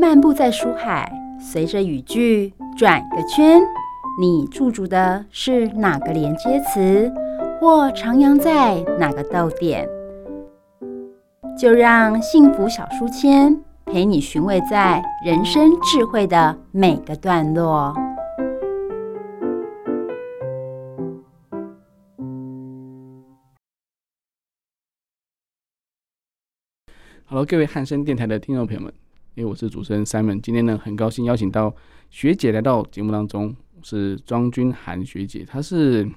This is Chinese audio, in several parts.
漫步在书海，随着语句转个圈，你驻足的是哪个连接词，或徜徉在哪个逗点？就让幸福小书签陪你寻味在人生智慧的每个段落。Hello，各位汉声电台的听众朋友们，因为我是主持人 Simon，今天呢很高兴邀请到学姐来到节目当中，是庄君涵学姐，她是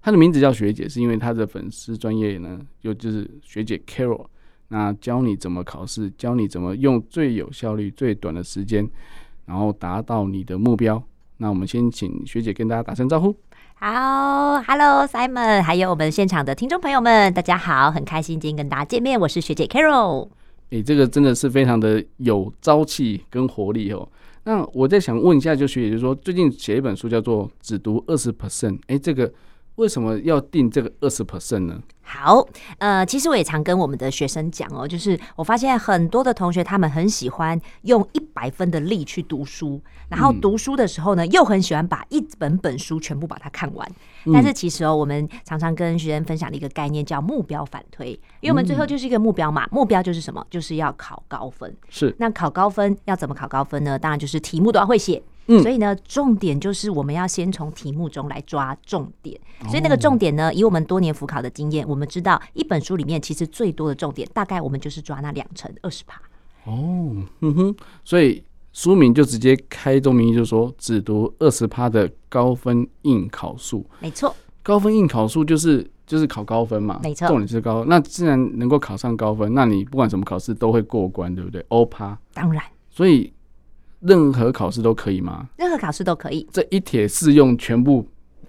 她的名字叫学姐，是因为她的粉丝专业呢，就就是学姐 Carol，那教你怎么考试，教你怎么用最有效率、最短的时间，然后达到你的目标。那我们先请学姐跟大家打声招呼。好，Hello，Simon，还有我们现场的听众朋友们，大家好，很开心今天跟大家见面，我是学姐 Carol。哎、这个真的是非常的有朝气跟活力哦。那我在想问一下，就学姐，就是说最近写一本书叫做《只读二十 percent》，哎，这个。为什么要定这个二十 percent 呢？好，呃，其实我也常跟我们的学生讲哦，就是我发现很多的同学他们很喜欢用一百分的力去读书，然后读书的时候呢，又很喜欢把一本本书全部把它看完。但是其实哦，我们常常跟学生分享的一个概念叫目标反推，因为我们最后就是一个目标嘛，目标就是什么？就是要考高分。是，那考高分要怎么考高分呢？当然就是题目都要会写。所以呢，重点就是我们要先从题目中来抓重点。所以那个重点呢，以我们多年辅考的经验，我们知道一本书里面其实最多的重点，大概我们就是抓那两成二十趴。哦，嗯哼，所以书名就直接开宗明义，就是说只读二十趴的高分应考数。没错，高分应考数就是就是考高分嘛。没错，重点是高。那既然能够考上高分，那你不管什么考试都会过关，对不对？欧趴。当然。所以。任何考试都可以吗？任何考试都可以，这一帖适用全部，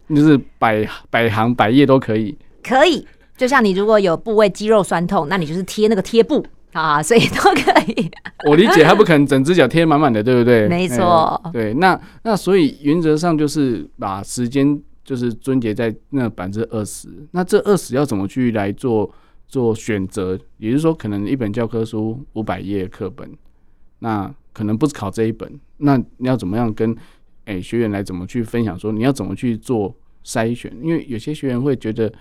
就是百百行百页都可以。可以，就像你如果有部位肌肉酸痛，那你就是贴那个贴布啊，所以都可以。我理解，他不可能整只脚贴满满的，对不对？没错、欸。对，那那所以原则上就是把时间就是终结在那百分之二十。那这二十要怎么去来做做选择？也就是说，可能一本教科书五百页课本，那。可能不是考这一本，那你要怎么样跟诶、欸、学员来怎么去分享？说你要怎么去做筛选？因为有些学员会觉得，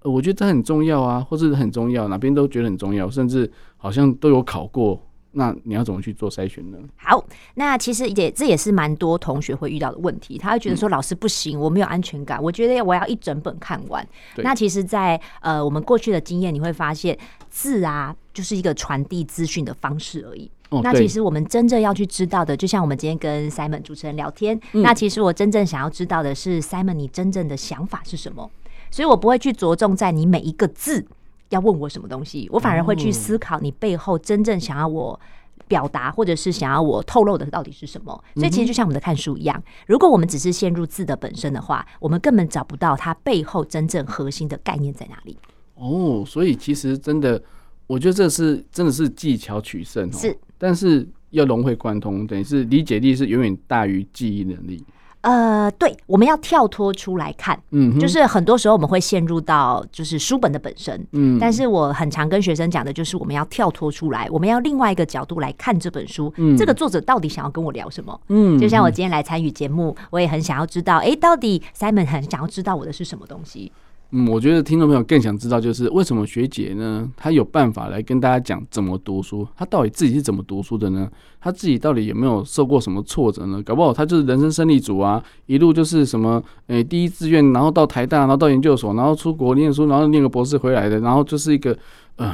呃，我觉得这很重要啊，或是很重要，哪边都觉得很重要，甚至好像都有考过。那你要怎么去做筛选呢？好，那其实也这也是蛮多同学会遇到的问题，他会觉得说，老师不行，我没有安全感，我觉得我要一整本看完。那其实在，在呃我们过去的经验，你会发现字啊，就是一个传递资讯的方式而已。那其实我们真正要去知道的，就像我们今天跟 Simon 主持人聊天，嗯、那其实我真正想要知道的是 Simon 你真正的想法是什么？所以我不会去着重在你每一个字要问我什么东西，我反而会去思考你背后真正想要我表达，或者是想要我透露的到底是什么。所以其实就像我们的看书一样，如果我们只是陷入字的本身的话，我们根本找不到它背后真正核心的概念在哪里。哦，所以其实真的，我觉得这是真的是技巧取胜哦。是。但是要融会贯通，等于是理解力是远远大于记忆能力。呃，对，我们要跳脱出来看，嗯，就是很多时候我们会陷入到就是书本的本身，嗯，但是我很常跟学生讲的就是我们要跳脱出来，我们要另外一个角度来看这本书，嗯，这个作者到底想要跟我聊什么？嗯，就像我今天来参与节目，我也很想要知道，哎，到底 Simon 很想要知道我的是什么东西？嗯，我觉得听众朋友更想知道，就是为什么学姐呢？她有办法来跟大家讲怎么读书？她到底自己是怎么读书的呢？她自己到底有没有受过什么挫折呢？搞不好她就是人生胜利组啊，一路就是什么，诶、第一志愿，然后到台大，然后到研究所，然后出国念书，然后念个博士回来的，然后就是一个，呃，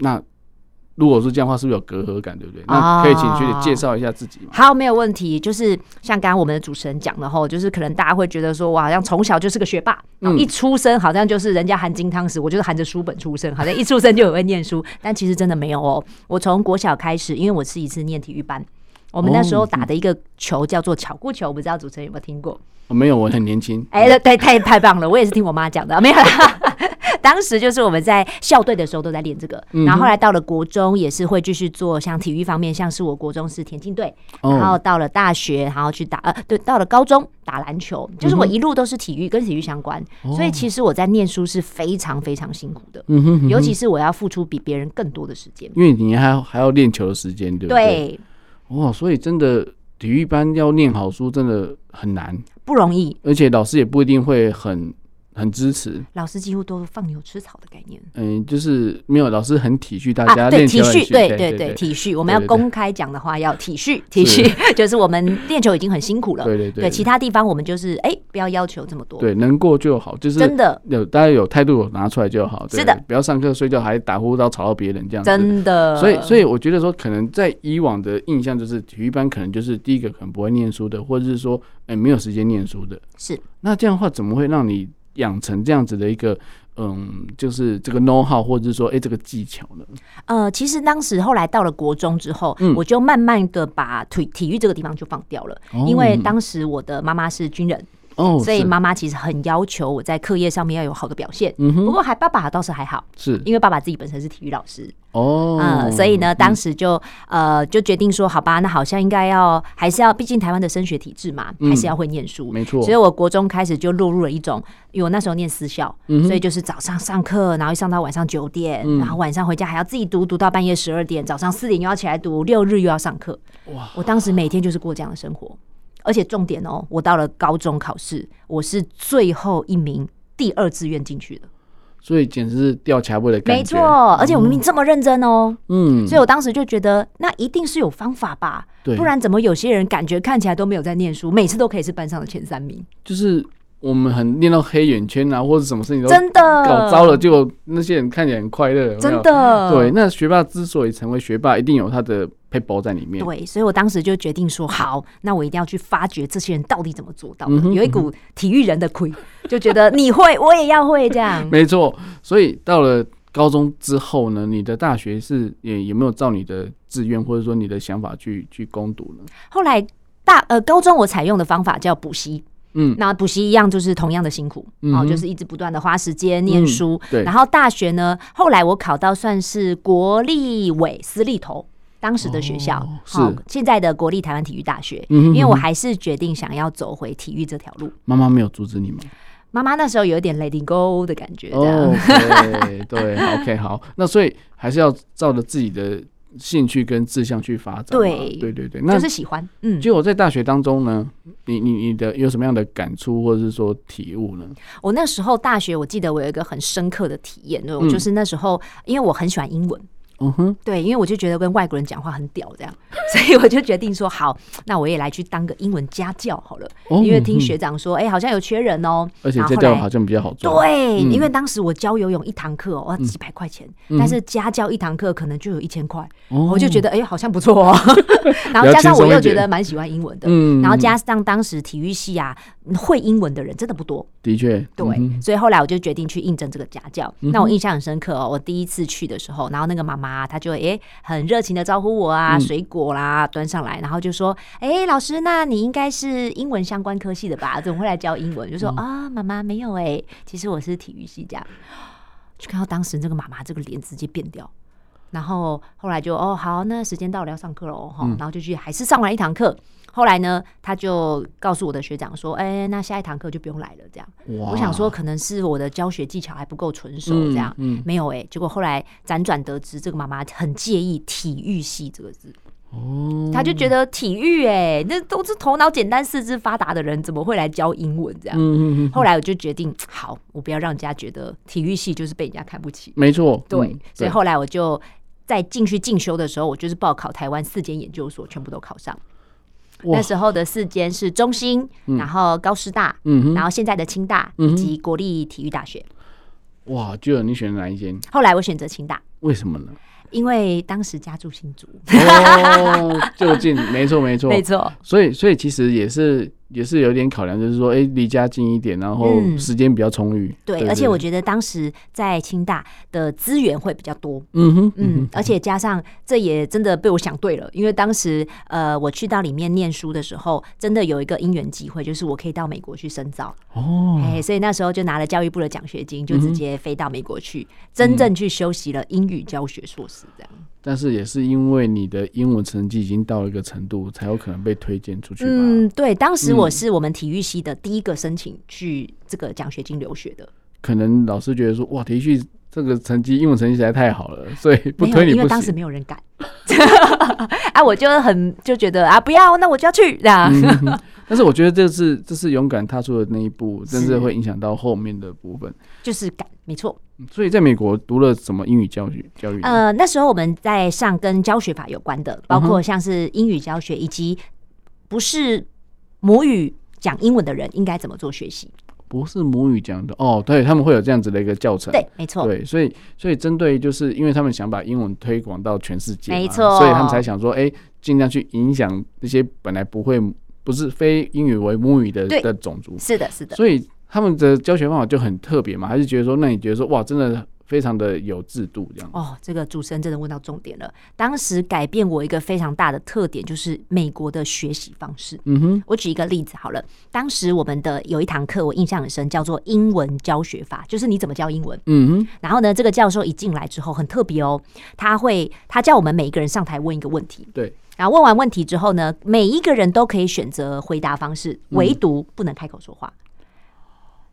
那。如果是这样的话，是不是有隔阂感，对不对？那可以请学姐介绍一下自己吗？好，没有问题。就是像刚刚我们的主持人讲的吼，就是可能大家会觉得说，我好像从小就是个学霸，然后一出生好像就是人家含金汤匙，我就是含着书本出生，好像一出生就有会念书。但其实真的没有哦。我从国小开始，因为我是一次念体育班，我们那时候打的一个球叫做巧固球，我不知道主持人有没有听过？没有，我很年轻。哎，对，太太棒了，我也是听我妈讲的，没有啦。当时就是我们在校队的时候都在练这个，然后后来到了国中也是会继续做像体育方面，像是我国中是田径队，然后到了大学然后去打呃对，到了高中打篮球，就是我一路都是体育跟体育相关，所以其实我在念书是非常非常辛苦的，尤其是我要付出比别人更多的时间，因为你还还要练球的时间，对不对？对。哇，所以真的体育班要念好书真的很难，不容易，而且老师也不一定会很。很支持，老师几乎都放牛吃草的概念。嗯，就是没有老师很体恤大家，啊、对体恤，对对对体恤。我们要公开讲的话，要体恤体恤，就是我们练球已经很辛苦了。对对对，对，其他地方我们就是哎，不要要求这么多，对，能过就好，就是真的有大家有态度拿出来就好。是的，不要上课睡觉还打呼到吵到别人这样子。真的，所以所以我觉得说，可能在以往的印象就是体育班可能就是第一个可能不会念书的，或者是说哎没有时间念书的。是，那这样的话怎么会让你？养成这样子的一个，嗯，就是这个 know how，或者是说，哎、欸，这个技巧呢？呃，其实当时后来到了国中之后，嗯，我就慢慢的把体体育这个地方就放掉了，哦、因为当时我的妈妈是军人。哦，所以妈妈其实很要求我在课业上面要有好的表现。嗯哼，不过还爸爸倒是还好，是因为爸爸自己本身是体育老师。哦，嗯，所以呢，当时就呃就决定说，好吧，那好像应该要还是要，毕竟台湾的升学体制嘛，还是要会念书。没错。所以我国中开始就落入了一种，因为我那时候念私校，所以就是早上上课，然后上到晚上九点，然后晚上回家还要自己读，读到半夜十二点，早上四点又要起来读，六日又要上课。哇，我当时每天就是过这样的生活。而且重点哦，我到了高中考试，我是最后一名第二志愿进去的，所以简直是吊卡位的感觉。没错，而且我明明这么认真哦，嗯，所以我当时就觉得那一定是有方法吧，对，不然怎么有些人感觉看起来都没有在念书，每次都可以是班上的前三名？就是。我们很练到黑眼圈啊，或者什么事情都真的搞糟了，就那些人看起来很快乐，真的。对，那学霸之所以成为学霸，一定有他的 paper 在里面。对，所以我当时就决定说，好，那我一定要去发掘这些人到底怎么做到的。有一股体育人的亏，就觉得你会，我也要会这样。没错，所以到了高中之后呢，你的大学是也有没有照你的志愿或者说你的想法去去攻读呢？后来大呃高中我采用的方法叫补习。嗯，那补习一样就是同样的辛苦，嗯、哦，就是一直不断的花时间念书。嗯、对，然后大学呢，后来我考到算是国立委私立头当时的学校，好、哦哦，现在的国立台湾体育大学。嗯，因为我还是决定想要走回体育这条路。妈妈没有阻止你吗？妈妈那时候有一点 letting go 的感觉。哦，对对，OK，好，那所以还是要照着自己的。兴趣跟志向去发展，对对对对，那就是喜欢。嗯，就我在大学当中呢，你你你的有什么样的感触或者是说体悟呢？我那时候大学，我记得我有一个很深刻的体验，那种就是那时候，因为我很喜欢英文。嗯哼，对，因为我就觉得跟外国人讲话很屌，这样，所以我就决定说，好，那我也来去当个英文家教好了。因为听学长说，哎，好像有缺人哦，而且家教好像比较好做。对，因为当时我教游泳一堂课哦，几百块钱，但是家教一堂课可能就有一千块，我就觉得哎，好像不错哦。然后加上我又觉得蛮喜欢英文的，然后加上当时体育系啊，会英文的人真的不多。的确，对，所以后来我就决定去应征这个家教。那我印象很深刻哦，我第一次去的时候，然后那个妈妈。啊，他就诶、欸、很热情的招呼我啊，水果啦端上来，然后就说：“哎、欸，老师，那你应该是英文相关科系的吧？怎么会来教英文？”就说：“啊，妈妈没有哎、欸，其实我是体育系这样。”就看到当时这个妈妈这个脸直接变掉，然后后来就哦好，那时间到了要上课了哦，然后就去还是上完一堂课。后来呢，他就告诉我的学长说：“哎、欸，那下一堂课就不用来了。”这样，我想说可能是我的教学技巧还不够纯熟，这样，嗯嗯、没有哎、欸。结果后来辗转得知，这个妈妈很介意“体育系”这个字，哦，他就觉得体育哎、欸，那都是头脑简单、四肢发达的人，怎么会来教英文这样？后来我就决定，好，我不要让人家觉得体育系就是被人家看不起。没错，对，嗯、所以后来我就在进去进修的时候，我就是报考台湾四间研究所，全部都考上。那时候的四间是中兴，然后高师大，嗯然后现在的清大以及国立体育大学。哇，就你选哪一间？后来我选择清大，为什么呢？因为当时家住新竹，哦，就近，没错，没错，没错。所以，所以其实也是。也是有点考量，就是说，哎、欸，离家近一点，然后时间比较充裕。嗯、对，而且我觉得当时在清大的资源会比较多。嗯哼，嗯，而且加上这也真的被我想对了，因为当时呃，我去到里面念书的时候，真的有一个因缘机会，就是我可以到美国去深造。哦，哎，所以那时候就拿了教育部的奖学金，就直接飞到美国去，嗯、真正去修习了英语教学硕士，这样。但是也是因为你的英文成绩已经到了一个程度，才有可能被推荐出去吧？嗯，对，当时我是我们体育系的第一个申请去这个奖学金留学的。可能老师觉得说，哇，体育系这个成绩英文成绩实在太好了，所以不推你不。因为当时没有人敢。啊，我就很就觉得啊，不要，那我就要去但是我觉得这是这是勇敢踏出的那一步，真的会影响到后面的部分。就是敢，没错。所以在美国读了什么英语教育教育？呃，那时候我们在上跟教学法有关的，包括像是英语教学，以及不是母语讲英文的人应该怎么做学习。不是母语讲的哦，对，他们会有这样子的一个教程，对，没错，对，所以所以针对就是因为他们想把英文推广到全世界，没错，所以他们才想说，哎、欸，尽量去影响那些本来不会不是非英语为母语的的种族，是的，是的，所以他们的教学方法就很特别嘛，还是觉得说，那你觉得说，哇，真的。非常的有制度，这样哦。这个主持人真的问到重点了。当时改变我一个非常大的特点，就是美国的学习方式。嗯哼，我举一个例子好了。当时我们的有一堂课，我印象很深，叫做英文教学法，就是你怎么教英文。嗯哼。然后呢，这个教授一进来之后很特别哦，他会他叫我们每一个人上台问一个问题。对。然后问完问题之后呢，每一个人都可以选择回答方式，唯独不能开口说话。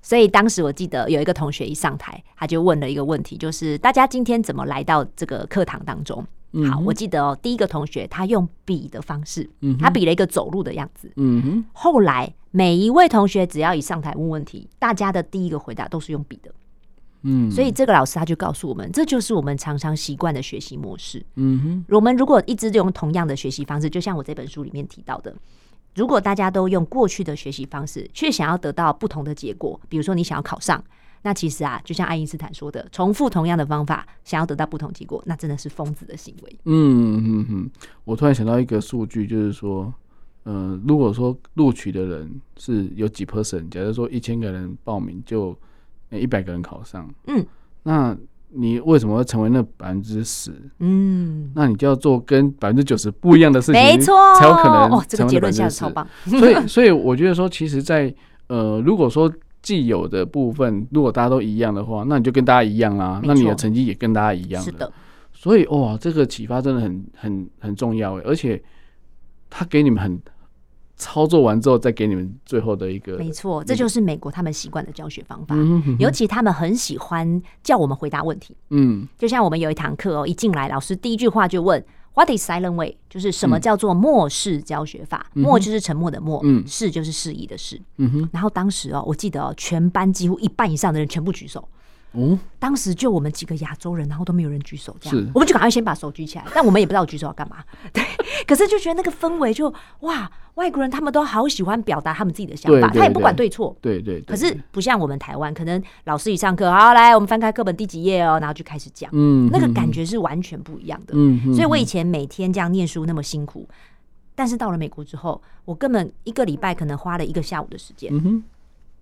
所以当时我记得有一个同学一上台，他就问了一个问题，就是大家今天怎么来到这个课堂当中？好，我记得哦，第一个同学他用比的方式，他比了一个走路的样子。嗯哼。后来每一位同学只要一上台问问题，大家的第一个回答都是用比的。嗯。所以这个老师他就告诉我们，这就是我们常常习惯的学习模式。嗯哼。我们如果一直用同样的学习方式，就像我这本书里面提到的。如果大家都用过去的学习方式，却想要得到不同的结果，比如说你想要考上，那其实啊，就像爱因斯坦说的，重复同样的方法，想要得到不同结果，那真的是疯子的行为。嗯嗯嗯，我突然想到一个数据，就是说，呃，如果说录取的人是有几 person，假如说一千个人报名，就一百个人考上，嗯，那。你为什么会成为那百分之十？嗯，那你就要做跟百分之九十不一样的事情，没错，才有可能哦。这个结论下的超棒。所以，所以我觉得说，其实在，在呃，如果说既有的部分，如果大家都一样的话，那你就跟大家一样啦。那你的成绩也跟大家一样。是的。所以，哇，这个启发真的很、很、很重要诶，而且他给你们很。操作完之后，再给你们最后的一个。没错，这就是美国他们习惯的教学方法。嗯哼哼。尤其他们很喜欢叫我们回答问题。嗯，就像我们有一堂课哦，一进来老师第一句话就问：“What is silent way？” 就是什么叫做默式教学法？嗯、默就是沉默的默，嗯，式就是示意的示。嗯哼。然后当时哦，我记得哦，全班几乎一半以上的人全部举手。哦，当时就我们几个亚洲人，然后都没有人举手，这样，我们就赶快先把手举起来，但我们也不知道举手要干嘛，对，可是就觉得那个氛围就哇，外国人他们都好喜欢表达他们自己的想法，他也不管对错，对对，可是不像我们台湾，可能老师一上课，好，来，我们翻开课本第几页哦，然后就开始讲，嗯，那个感觉是完全不一样的，嗯，所以我以前每天这样念书那么辛苦，但是到了美国之后，我根本一个礼拜可能花了一个下午的时间，嗯哼，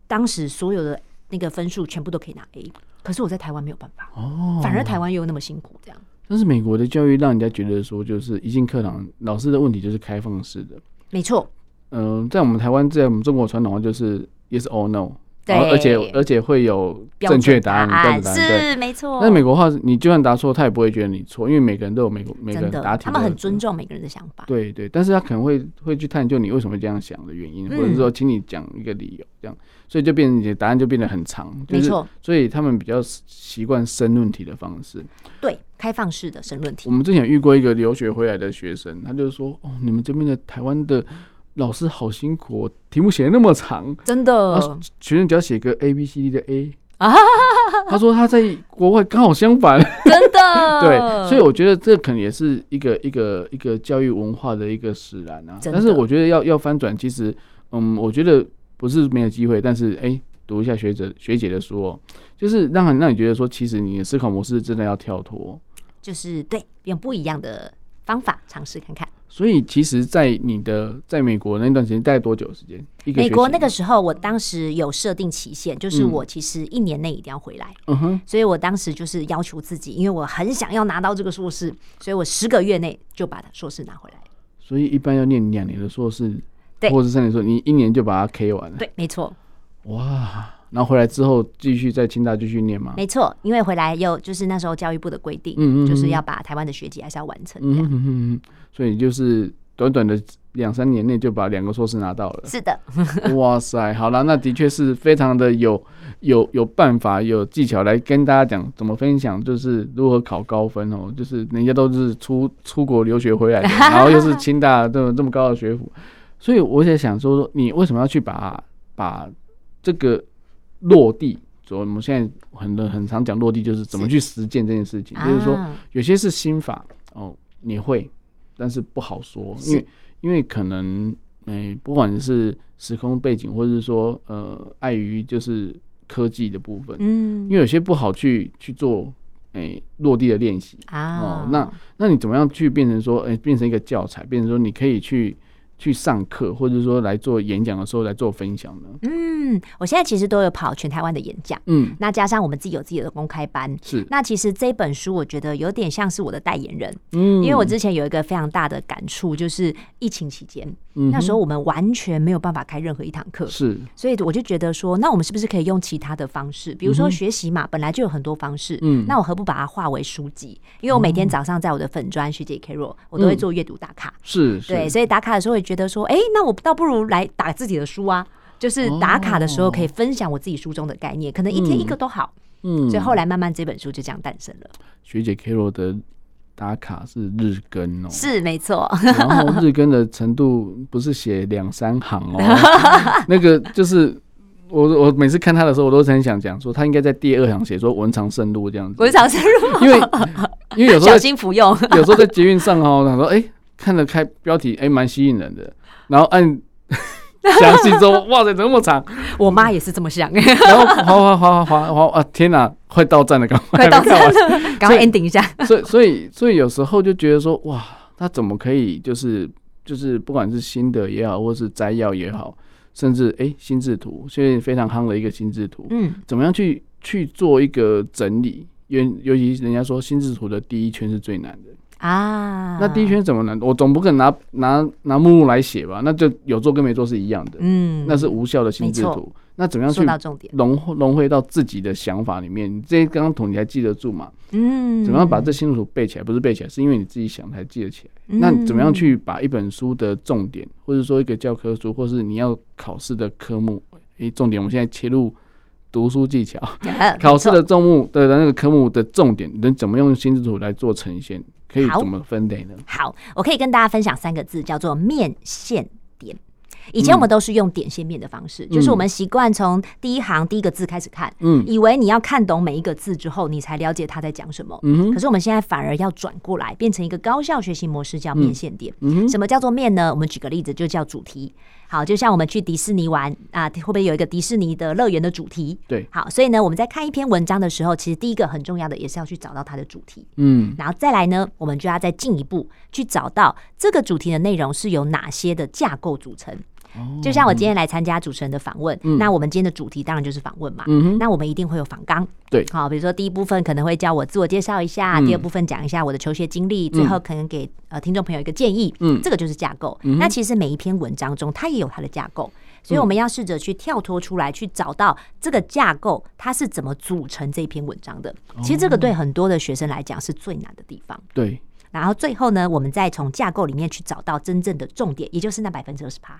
当时所有的那个分数全部都可以拿 A。可是我在台湾没有办法哦，反而台湾又那么辛苦，这样。但是美国的教育让人家觉得说，就是一进课堂，老师的问题就是开放式的。没错。嗯，在我们台湾，在我们中国传统话就是 yes or no，对，而且而且会有正确答案，是没错。那美国话，你就算答错，他也不会觉得你错，因为每个人都有每个每个人答题，他们很尊重每个人的想法。对对，但是他可能会会去探究你为什么这样想的原因，或者是说，请你讲一个理由，这样。所以就变成你的答案就变得很长，就是、没错。所以他们比较习惯申论题的方式，对，开放式的申论题。我们之前遇过一个留学回来的学生，他就说：“哦，你们这边的台湾的老师好辛苦，题目写得那么长，真的。学生只要写个 A B C D 的 A 啊，他说他在国外刚好相反，真的。对，所以我觉得这可能也是一个一个一个教育文化的一个使然啊。但是我觉得要要翻转，其实，嗯，我觉得。不是没有机会，但是哎、欸，读一下学者学姐的书，哦，就是让让你觉得说，其实你的思考模式真的要跳脱，就是对，用不一样的方法尝试看看。所以，其实，在你的在美国那段时间待多久时间？美国那个时候，我当时有设定期限，就是我其实一年内一定要回来。嗯哼。所以我当时就是要求自己，因为我很想要拿到这个硕士，所以我十个月内就把硕士拿回来。所以，一般要念两年的硕士。对，或者是你说你一年就把它 K 完了，对，没错。哇，然后回来之后继续在清大继续念吗？没错，因为回来又就是那时候教育部的规定，嗯嗯，就是要把台湾的学籍还是要完成。嗯嗯嗯，所以就是短短的两三年内就把两个硕士拿到了。是的，哇塞，好了，那的确是非常的有有有办法、有技巧来跟大家讲怎么分享，就是如何考高分哦。就是人家都是出出国留学回来的，然后又是清大这么这么高的学府，所以我也想说说，你为什么要去把把这个落地？所以我们现在很多很常讲落地，就是怎么去实践这件事情。是就是说，有些是心法哦，你会。但是不好说，因为因为可能，哎、欸，不管是时空背景，或者是说，呃，碍于就是科技的部分，嗯，因为有些不好去去做，哎、欸，落地的练习啊，哦，那那你怎么样去变成说，哎、欸，变成一个教材，变成说你可以去。去上课，或者说来做演讲的时候来做分享呢？嗯，我现在其实都有跑全台湾的演讲，嗯，那加上我们自己有自己的公开班，是。那其实这本书我觉得有点像是我的代言人，嗯，因为我之前有一个非常大的感触，就是疫情期间，嗯，那时候我们完全没有办法开任何一堂课，是，所以我就觉得说，那我们是不是可以用其他的方式，比如说学习嘛，本来就有很多方式，嗯，那我何不把它化为书籍？因为我每天早上在我的粉专学姐 Carol，我都会做阅读打卡，是，对，所以打卡的时候会觉得说，哎、欸，那我倒不如来打自己的书啊，就是打卡的时候可以分享我自己书中的概念，可能一天一个都好。嗯，所以后来慢慢这本书就这样诞生了。学姐 Carol 的打卡是日更哦，是没错。然后日更的程度不是写两三行哦，那个就是我我每次看他的时候，我都很想讲说，他应该在第二行写说文长慎入这样子。文长慎入，因为因为有时候小心服用，有时候在捷运上哦，他说哎。看了开标题，哎、欸，蛮吸引人的。然后按 详细之后，哇塞，怎么那么长？我妈也是这么想。然后滑滑滑滑滑滑啊！天哪，快到站了，赶快，快到站了，赶快 ending 一下。所以，所以，所以有时候就觉得说，哇，他怎么可以，就是就是，不管是新的也好，或是摘要也好，甚至哎、欸，心智图，现在非常夯的一个心智图，嗯，怎么样去去做一个整理？因为尤其人家说心智图的第一圈是最难的。啊，那第一圈怎么难？我总不可能拿拿拿目录来写吧？那就有做跟没做是一样的。嗯，那是无效的心智图。那怎么样去融融汇到自己的想法里面？你这些刚刚图你还记得住吗？嗯，怎么样把这心智图背起来？不是背起来，是因为你自己想才记得起来。嗯、那怎么样去把一本书的重点，或者说一个教科书，或是你要考试的科目，诶、欸，重点，我们现在切入读书技巧，考试的重目的那个科目的重点，能怎么用心智图来做呈现？可以怎么分类呢？好，我可以跟大家分享三个字，叫做面线点。以前我们都是用点线面的方式，嗯、就是我们习惯从第一行第一个字开始看，嗯，以为你要看懂每一个字之后，你才了解他在讲什么。可是我们现在反而要转过来，变成一个高效学习模式，叫面线点。什么叫做面呢？我们举个例子，就叫主题。好，就像我们去迪士尼玩啊，会不会有一个迪士尼的乐园的主题？对，好，所以呢，我们在看一篇文章的时候，其实第一个很重要的也是要去找到它的主题，嗯，然后再来呢，我们就要再进一步去找到这个主题的内容是由哪些的架构组成。就像我今天来参加主持人的访问，嗯、那我们今天的主题当然就是访问嘛。嗯、那我们一定会有访纲，对，好，比如说第一部分可能会叫我自我介绍一下，嗯、第二部分讲一下我的求学经历，最后可能给呃听众朋友一个建议。嗯，这个就是架构。那其实每一篇文章中，它也有它的架构，所以我们要试着去跳脱出来，去找到这个架构它是怎么组成这篇文章的。其实这个对很多的学生来讲是最难的地方。对，然后最后呢，我们再从架构里面去找到真正的重点，也就是那百分之二十趴。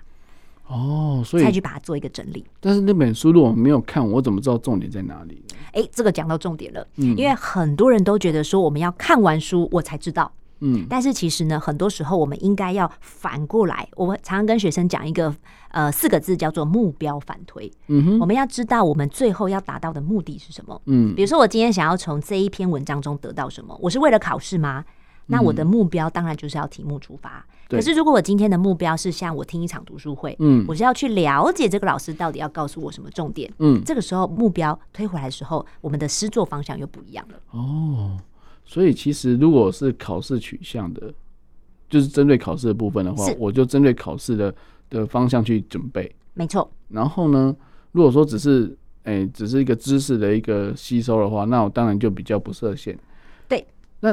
哦，所以才去把它做一个整理。但是那本书如果我没有看，我怎么知道重点在哪里？哎、欸，这个讲到重点了。嗯，因为很多人都觉得说我们要看完书我才知道。嗯，但是其实呢，很多时候我们应该要反过来。我常常跟学生讲一个呃四个字叫做目标反推。嗯哼，我们要知道我们最后要达到的目的是什么。嗯，比如说我今天想要从这一篇文章中得到什么？我是为了考试吗？那我的目标当然就是要题目出发。可是如果我今天的目标是像我听一场读书会，嗯，我是要去了解这个老师到底要告诉我什么重点，嗯，这个时候目标推回来的时候，我们的诗作方向又不一样了。哦，所以其实如果是考试取向的，就是针对考试的部分的话，我就针对考试的的方向去准备，没错。然后呢，如果说只是哎，只是一个知识的一个吸收的话，那我当然就比较不设限。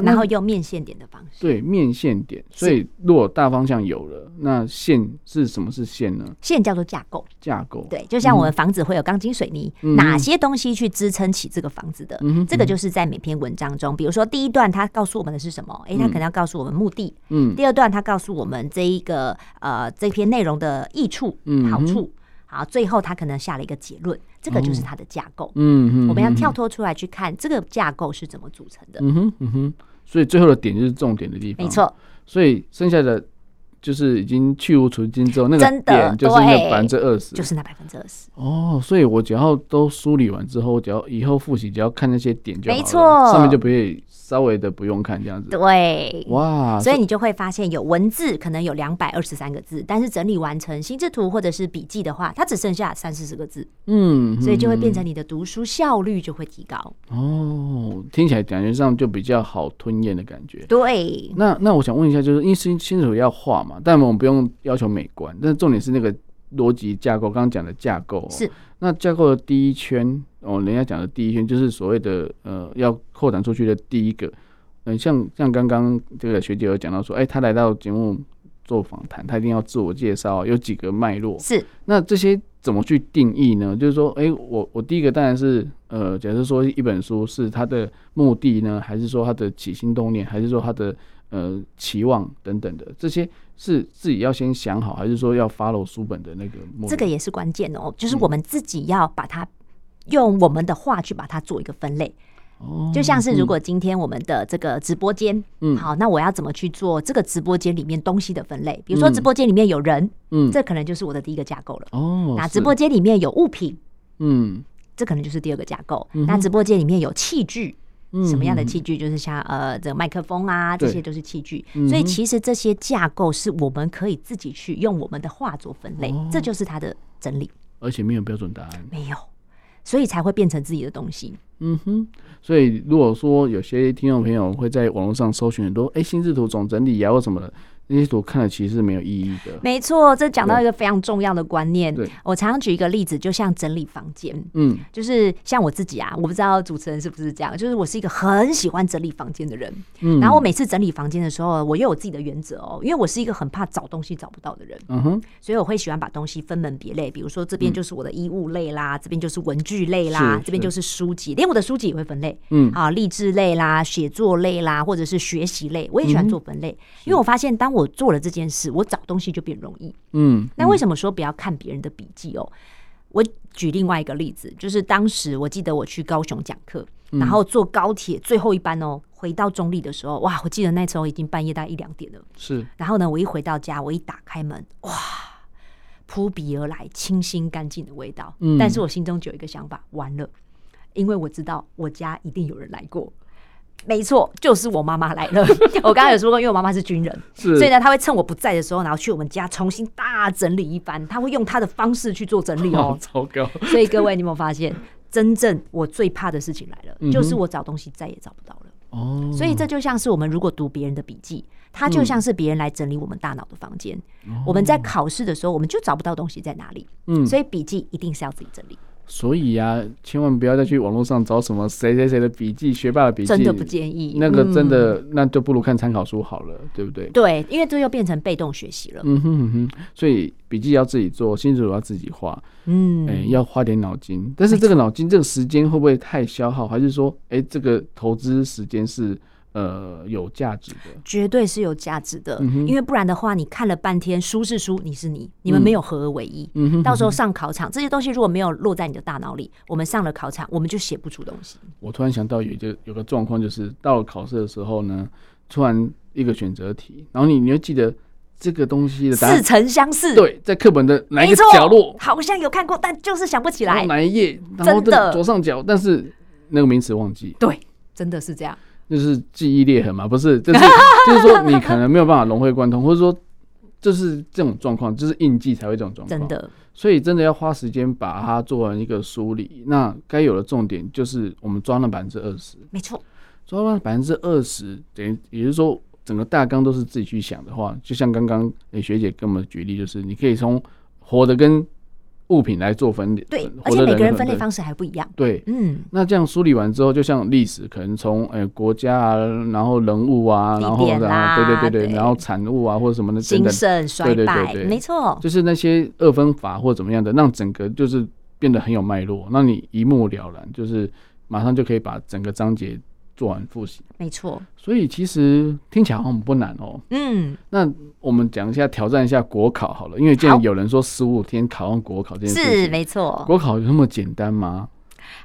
那然后用面线点的方式，对面线点。所以如果大方向有了，那线是什么是线呢？线叫做架构，架构。对，就像我们房子会有钢筋水泥，嗯、哪些东西去支撑起这个房子的？嗯、这个就是在每篇文章中，比如说第一段它告诉我们的是什么？哎、欸，他可能要告诉我们目的。嗯。第二段它告诉我们这一个呃这篇内容的益处、嗯、好处。好，最后他可能下了一个结论，这个就是它的架构。嗯嗯，我们要跳脱出来去看这个架构是怎么组成的。嗯哼嗯哼，所以最后的点就是重点的地方。没错，所以剩下的就是已经去无存菁之后，那个点就是那百分之二十，就是那百分之二十。哦，所以我只要都梳理完之后，只要以后复习，只要看那些点就好了。没错，上面就不会。稍微的不用看这样子，对，哇，所以你就会发现有文字可能有两百二十三个字，但是整理完成心智图或者是笔记的话，它只剩下三四十个字，嗯，所以就会变成你的读书效率就会提高。哦，听起来感觉上就比较好吞咽的感觉。对，那那我想问一下，就是因为心心智图要画嘛，但我们不用要求美观，但是重点是那个逻辑架构，刚刚讲的架构是。那架构的第一圈哦，人家讲的第一圈就是所谓的呃，要扩展出去的第一个。嗯，像像刚刚这个学姐有讲到说，哎、欸，他来到节目做访谈，他一定要自我介绍，有几个脉络。是。那这些怎么去定义呢？就是说，哎、欸，我我第一个当然是呃，假设说一本书是它的目的呢，还是说它的起心动念，还是说它的呃期望等等的，这些是自己要先想好，还是说要 follow 书本的那个？这个也是关键哦，就是我们自己要把它、嗯、用我们的话去把它做一个分类。就像是如果今天我们的这个直播间，嗯，好，那我要怎么去做这个直播间里面东西的分类？比如说直播间里面有人，嗯，这可能就是我的第一个架构了。哦，那直播间里面有物品，嗯，这可能就是第二个架构。那直播间里面有器具，什么样的器具？就是像呃这个麦克风啊，这些都是器具。所以其实这些架构是我们可以自己去用我们的话做分类，这就是它的整理。而且没有标准答案，没有。所以才会变成自己的东西。嗯哼，所以如果说有些听众朋友会在网络上搜寻很多，哎，心智图总整理啊或什么的。那些图看了其实是没有意义的。没错，这讲到一个非常重要的观念。对，我常常举一个例子，就像整理房间，嗯，就是像我自己啊，我不知道主持人是不是这样，就是我是一个很喜欢整理房间的人。嗯，然后我每次整理房间的时候，我又有自己的原则哦，因为我是一个很怕找东西找不到的人。嗯哼，所以我会喜欢把东西分门别类，比如说这边就是我的衣物类啦，这边就是文具类啦，这边就是书籍，连我的书籍也会分类。嗯，啊，励志类啦，写作类啦，或者是学习类，我也喜欢做分类，因为我发现当我我做了这件事，我找东西就变容易。嗯，那为什么说不要看别人的笔记哦？我举另外一个例子，就是当时我记得我去高雄讲课，然后坐高铁最后一班哦，回到中立的时候，哇，我记得那时候已经半夜大概一两点了。是，然后呢，我一回到家，我一打开门，哇，扑鼻而来清新干净的味道。嗯，但是我心中就有一个想法，完了，因为我知道我家一定有人来过。没错，就是我妈妈来了。我刚刚有说过，因为我妈妈是军人，所以呢，她会趁我不在的时候，然后去我们家重新大整理一番。她会用她的方式去做整理 哦。糟糕！所以各位，你有没有发现，真正我最怕的事情来了，嗯、就是我找东西再也找不到了。哦。所以这就像是我们如果读别人的笔记，它就像是别人来整理我们大脑的房间。嗯、我们在考试的时候，我们就找不到东西在哪里。嗯。所以笔记一定是要自己整理。所以呀、啊，千万不要再去网络上找什么谁谁谁的笔记、学霸的笔记，真的不建议。那个真的，嗯、那就不如看参考书好了，对不对？对，因为这又变成被动学习了。嗯哼哼哼，所以笔记要自己做，心智图要自己画。嗯，哎、欸，要花点脑筋。但是这个脑筋，这个时间会不会太消耗？还是说，哎、欸，这个投资时间是？呃，有价值的，绝对是有价值的，嗯、因为不然的话，你看了半天书是书，你是你，你们没有合而为一。嗯、哼哼哼到时候上考场，这些东西如果没有落在你的大脑里，我们上了考场，我们就写不出东西。我突然想到有一个有个状况，就是到了考试的时候呢，突然一个选择题，然后你你又记得这个东西的似曾相识，对，在课本的哪一个角落，好像有看过，但就是想不起来哪一页，然后的左上角，但是那个名词忘记，对，真的是这样。就是记忆裂痕嘛，不是，就是 就是说你可能没有办法融会贯通，或者说就是这种状况，就是印记才会这种状况。真的，所以真的要花时间把它做完一个梳理。那该有的重点就是我们抓了百分之二十，没错，抓了百分之二十，等于也就是说整个大纲都是自己去想的话，就像刚刚诶学姐跟我们举例，就是你可以从活的跟物品来做分类，对，而且每个人分类方式还不一样。对，嗯，那这样梳理完之后，就像历史，可能从呃国家啊，然后人物啊，然后然后对对对对，然后产物啊或者什么的等等，兴盛衰败，没错，就是那些二分法或怎么样的，让整个就是变得很有脉络，让你一目了然，就是马上就可以把整个章节。做完复习，没错。所以其实听起来好像不难哦。嗯，那我们讲一下，挑战一下国考好了，因为既然有人说十五天考上国考这件事情，是没错。国考有那么简单吗？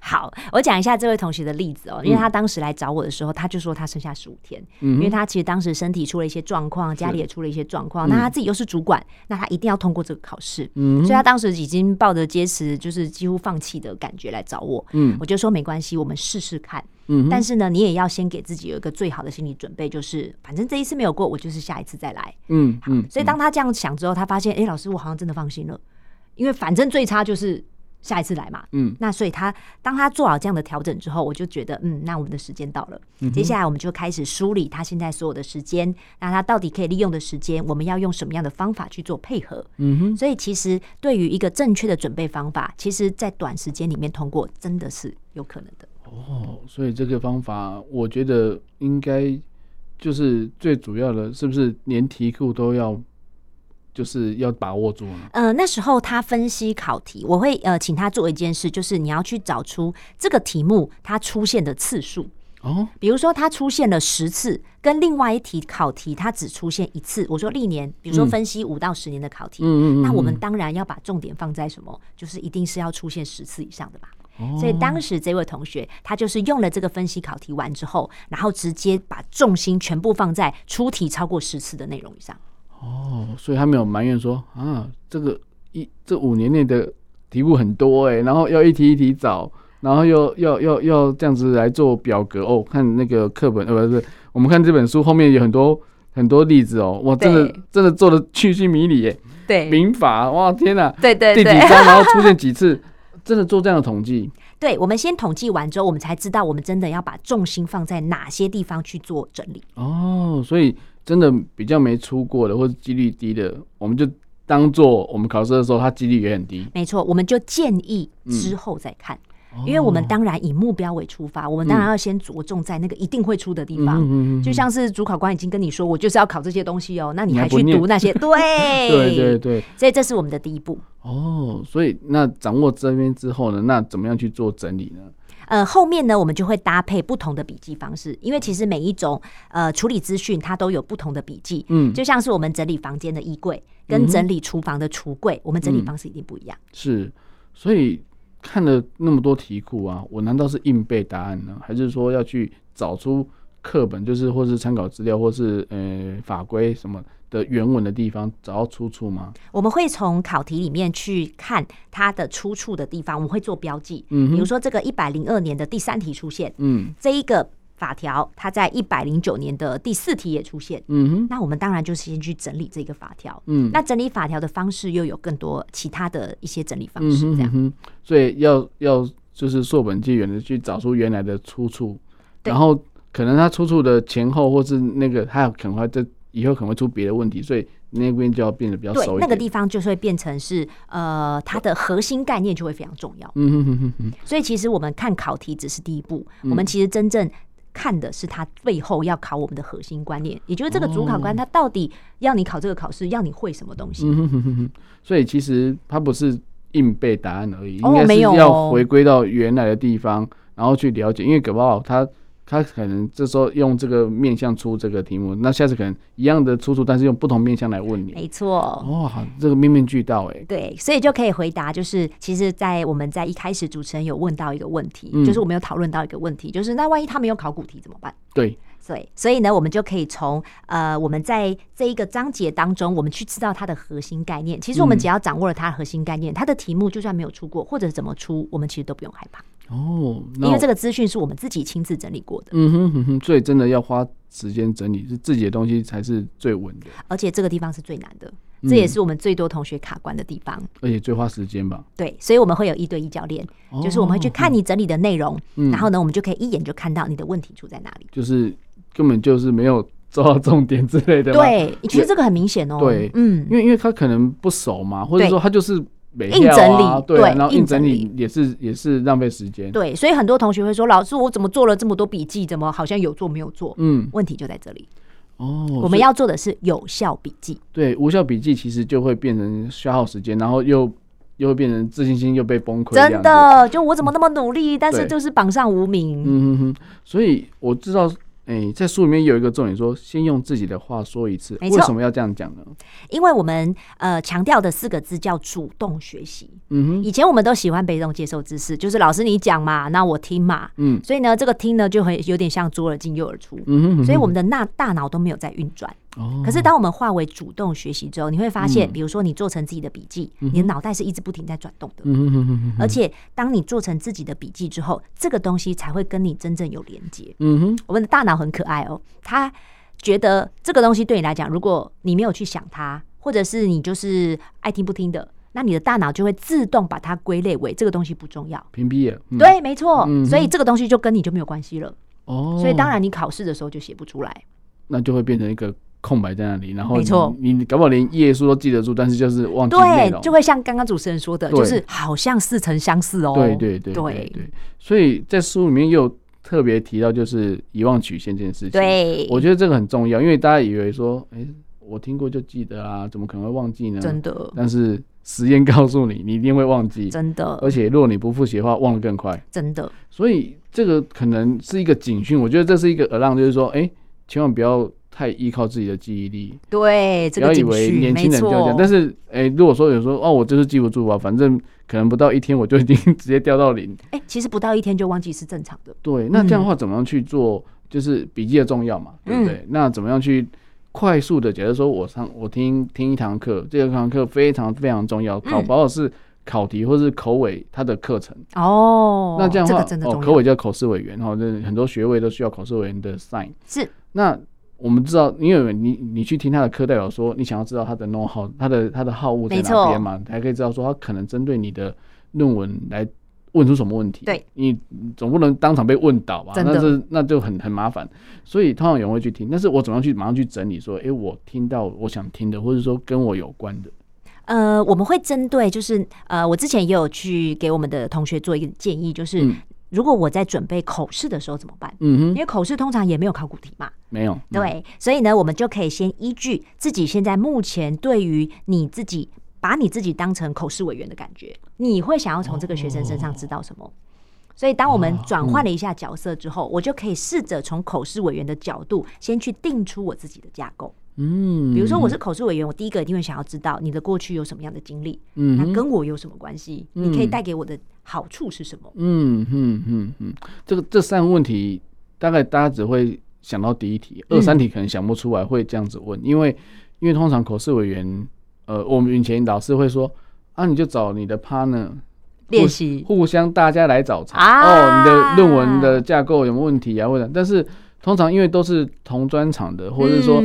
好，我讲一下这位同学的例子哦，因为他当时来找我的时候，他就说他剩下十五天，嗯，因为他其实当时身体出了一些状况，家里也出了一些状况，那他自己又是主管，那他一定要通过这个考试，嗯，所以他当时已经抱着坚持，就是几乎放弃的感觉来找我，嗯，我就说没关系，我们试试看，嗯，但是呢，你也要先给自己有一个最好的心理准备，就是反正这一次没有过，我就是下一次再来，嗯好，所以当他这样想之后，他发现，哎，老师，我好像真的放心了，因为反正最差就是。下一次来嘛，嗯，那所以他当他做好这样的调整之后，我就觉得，嗯，那我们的时间到了，嗯，接下来我们就开始梳理他现在所有的时间，那他到底可以利用的时间，我们要用什么样的方法去做配合，嗯哼，所以其实对于一个正确的准备方法，其实在短时间里面通过真的是有可能的。哦，所以这个方法，我觉得应该就是最主要的，是不是连题库都要？就是要把握住。呃，那时候他分析考题，我会呃请他做一件事，就是你要去找出这个题目它出现的次数。哦，比如说它出现了十次，跟另外一题考题它只出现一次。我说历年，比如说分析五到十年的考题，嗯，那我们当然要把重点放在什么？就是一定是要出现十次以上的吧。哦，所以当时这位同学他就是用了这个分析考题完之后，然后直接把重心全部放在出题超过十次的内容以上。哦，所以他没有埋怨说啊，这个一这五年内的题目很多哎、欸，然后要一题一题找，然后又要要要这样子来做表格哦。看那个课本呃不是，我们看这本书后面有很多很多例子哦，哇，真的真的做的巨细靡遗耶。对，民法哇天哪，对对对，第几章然后出现几次，真的做这样的统计。对，我们先统计完之后，我们才知道我们真的要把重心放在哪些地方去做整理。哦，所以。真的比较没出过的，或者几率低的，我们就当做我们考试的时候，它几率也很低。没错，我们就建议之后再看，嗯、因为我们当然以目标为出发，哦、我们当然要先着重在那个一定会出的地方。嗯、就像是主考官已经跟你说，我就是要考这些东西哦，那你还去 读那些？对对对对，所以这是我们的第一步。哦，所以那掌握这边之后呢，那怎么样去做整理呢？呃，后面呢，我们就会搭配不同的笔记方式，因为其实每一种呃处理资讯，它都有不同的笔记。嗯，就像是我们整理房间的衣柜，跟整理厨房的橱柜，我们整理方式一定不一样。是，所以看了那么多题库啊，我难道是硬背答案呢，还是说要去找出课本，就是或是参考资料，或是呃法规什么？的原文的地方找到出处吗？我们会从考题里面去看它的出处的地方，我们会做标记。嗯，比如说这个一百零二年的第三题出现，嗯，这一个法条它在一百零九年的第四题也出现，嗯哼，那我们当然就是先去整理这个法条，嗯，那整理法条的方式又有更多其他的一些整理方式，这样，嗯，所以要要就是溯本溯源的去找出原来的出处，然后可能它出处的前后或是那个它可能会在。以后可能会出别的问题，所以那边就要变得比较熟一点。对，那个地方就会变成是呃，它的核心概念就会非常重要。嗯哼哼哼哼。所以其实我们看考题只是第一步，嗯、我们其实真正看的是它背后要考我们的核心观念，也就是这个主考官他到底要你考这个考试，要你会什么东西。嗯哼哼哼。所以其实它不是硬背答案而已，哦、应该是要回归到原来的地方，然后去了解，因为搞不好它。他可能这时候用这个面向出这个题目，那下次可能一样的出处，但是用不同面向来问你。没错。哇，这个面面俱到哎。对，所以就可以回答，就是其实，在我们在一开始主持人有问到一个问题，嗯、就是我们有讨论到一个问题，就是那万一他没有考古题怎么办？对。对，所以呢，我们就可以从呃，我们在这一个章节当中，我们去知道它的核心概念。其实我们只要掌握了它的核心概念，它的题目就算没有出过，或者怎么出，我们其实都不用害怕。哦，因为这个资讯是我们自己亲自整理过的。嗯哼哼哼，所以真的要花时间整理，是自己的东西才是最稳的。而且这个地方是最难的，这也是我们最多同学卡关的地方。而且最花时间吧？对，所以我们会有一对一教练，就是我们会去看你整理的内容，然后呢，我们就可以一眼就看到你的问题出在哪里。就是。根本就是没有抓到重点之类的。对，你觉得这个很明显哦。对，嗯，因为因为他可能不熟嘛，或者说他就是硬整理，对，对，然后硬整理也是也是浪费时间。对，所以很多同学会说：“老师，我怎么做了这么多笔记，怎么好像有做没有做？”嗯，问题就在这里。哦，我们要做的是有效笔记。对，无效笔记其实就会变成消耗时间，然后又又会变成自信心又被崩溃。真的，就我怎么那么努力，但是就是榜上无名。嗯哼哼，所以我知道。哎、欸，在书里面有一个重点说，先用自己的话说一次。为什么要这样讲呢？因为我们呃强调的四个字叫主动学习。嗯哼，以前我们都喜欢被动接受知识，就是老师你讲嘛，那我听嘛。嗯，所以呢，这个听呢就很有点像左耳进右耳出。嗯哼，嗯哼，所以我们的那大脑都没有在运转。可是，当我们化为主动学习之后，你会发现，比如说你做成自己的笔记，你的脑袋是一直不停在转动的。而且，当你做成自己的笔记之后，这个东西才会跟你真正有连接。嗯哼，我们的大脑很可爱哦，他觉得这个东西对你来讲，如果你没有去想它，或者是你就是爱听不听的，那你的大脑就会自动把它归类为这个东西不重要，屏蔽了。对，没错。所以这个东西就跟你就没有关系了。哦，所以当然你考试的时候就写不出来，那就会变成一个。空白在那里，然后没错，你搞不好连页数都记得住，但是就是忘记对，就会像刚刚主持人说的，就是好像似曾相识哦。对对对对对，所以在书里面又特别提到，就是遗忘曲线这件事情。对，我觉得这个很重要，因为大家以为说，哎，我听过就记得啊，怎么可能会忘记呢？真的。但是实验告诉你，你一定会忘记，真的。而且如果你不复习的话，忘得更快，真的。所以这个可能是一个警讯，我觉得这是一个 alarm，就是说，哎，千万不要。太依靠自己的记忆力，对，这个、不要以为年轻人就这样。但是，哎、欸，如果说有时候哦，我就是记不住啊，反正可能不到一天我就已经直接掉到零。哎、欸，其实不到一天就忘记是正常的。对，那这样的话怎么样去做？就是笔记的重要嘛，嗯、对不对？那怎么样去快速的？假如说我上我听听一堂课，这个堂课非常非常重要，考包括是考题或是口尾它的课程哦。那这样的话，哦，口尾叫口试委员哈，这很多学位都需要口试委员的 sign。是，那。我们知道，因为你你去听他的课，代表说你想要知道他的 know how，他的他的好恶在哪边嘛，才可以知道说他可能针对你的论文来问出什么问题。对，你总不能当场被问倒吧？那是那就很很麻烦。所以通常有人会去听，但是我怎么样去马上去整理说，哎，我听到我想听的，或者说跟我有关的。呃，我们会针对就是呃，我之前也有去给我们的同学做一个建议，就是。嗯如果我在准备口试的时候怎么办？嗯哼，因为口试通常也没有考古题嘛，没有。对，所以呢，我们就可以先依据自己现在目前对于你自己，把你自己当成口试委员的感觉，你会想要从这个学生身上知道什么？所以，当我们转换了一下角色之后，我就可以试着从口试委员的角度，先去定出我自己的架构。嗯，比如说我是口试委员，我第一个一定会想要知道你的过去有什么样的经历，嗯，那跟我有什么关系？你可以带给我的好处是什么？嗯嗯嗯嗯，这个这三个问题，大概大家只会想到第一题，二三题可能想不出来会这样子问，因为因为通常口试委员，呃，我们以前老师会说啊，你就找你的 partner 练习，互相大家来找茬哦，你的论文的架构有没有问题啊？或者但是。通常因为都是同专场的，或者是说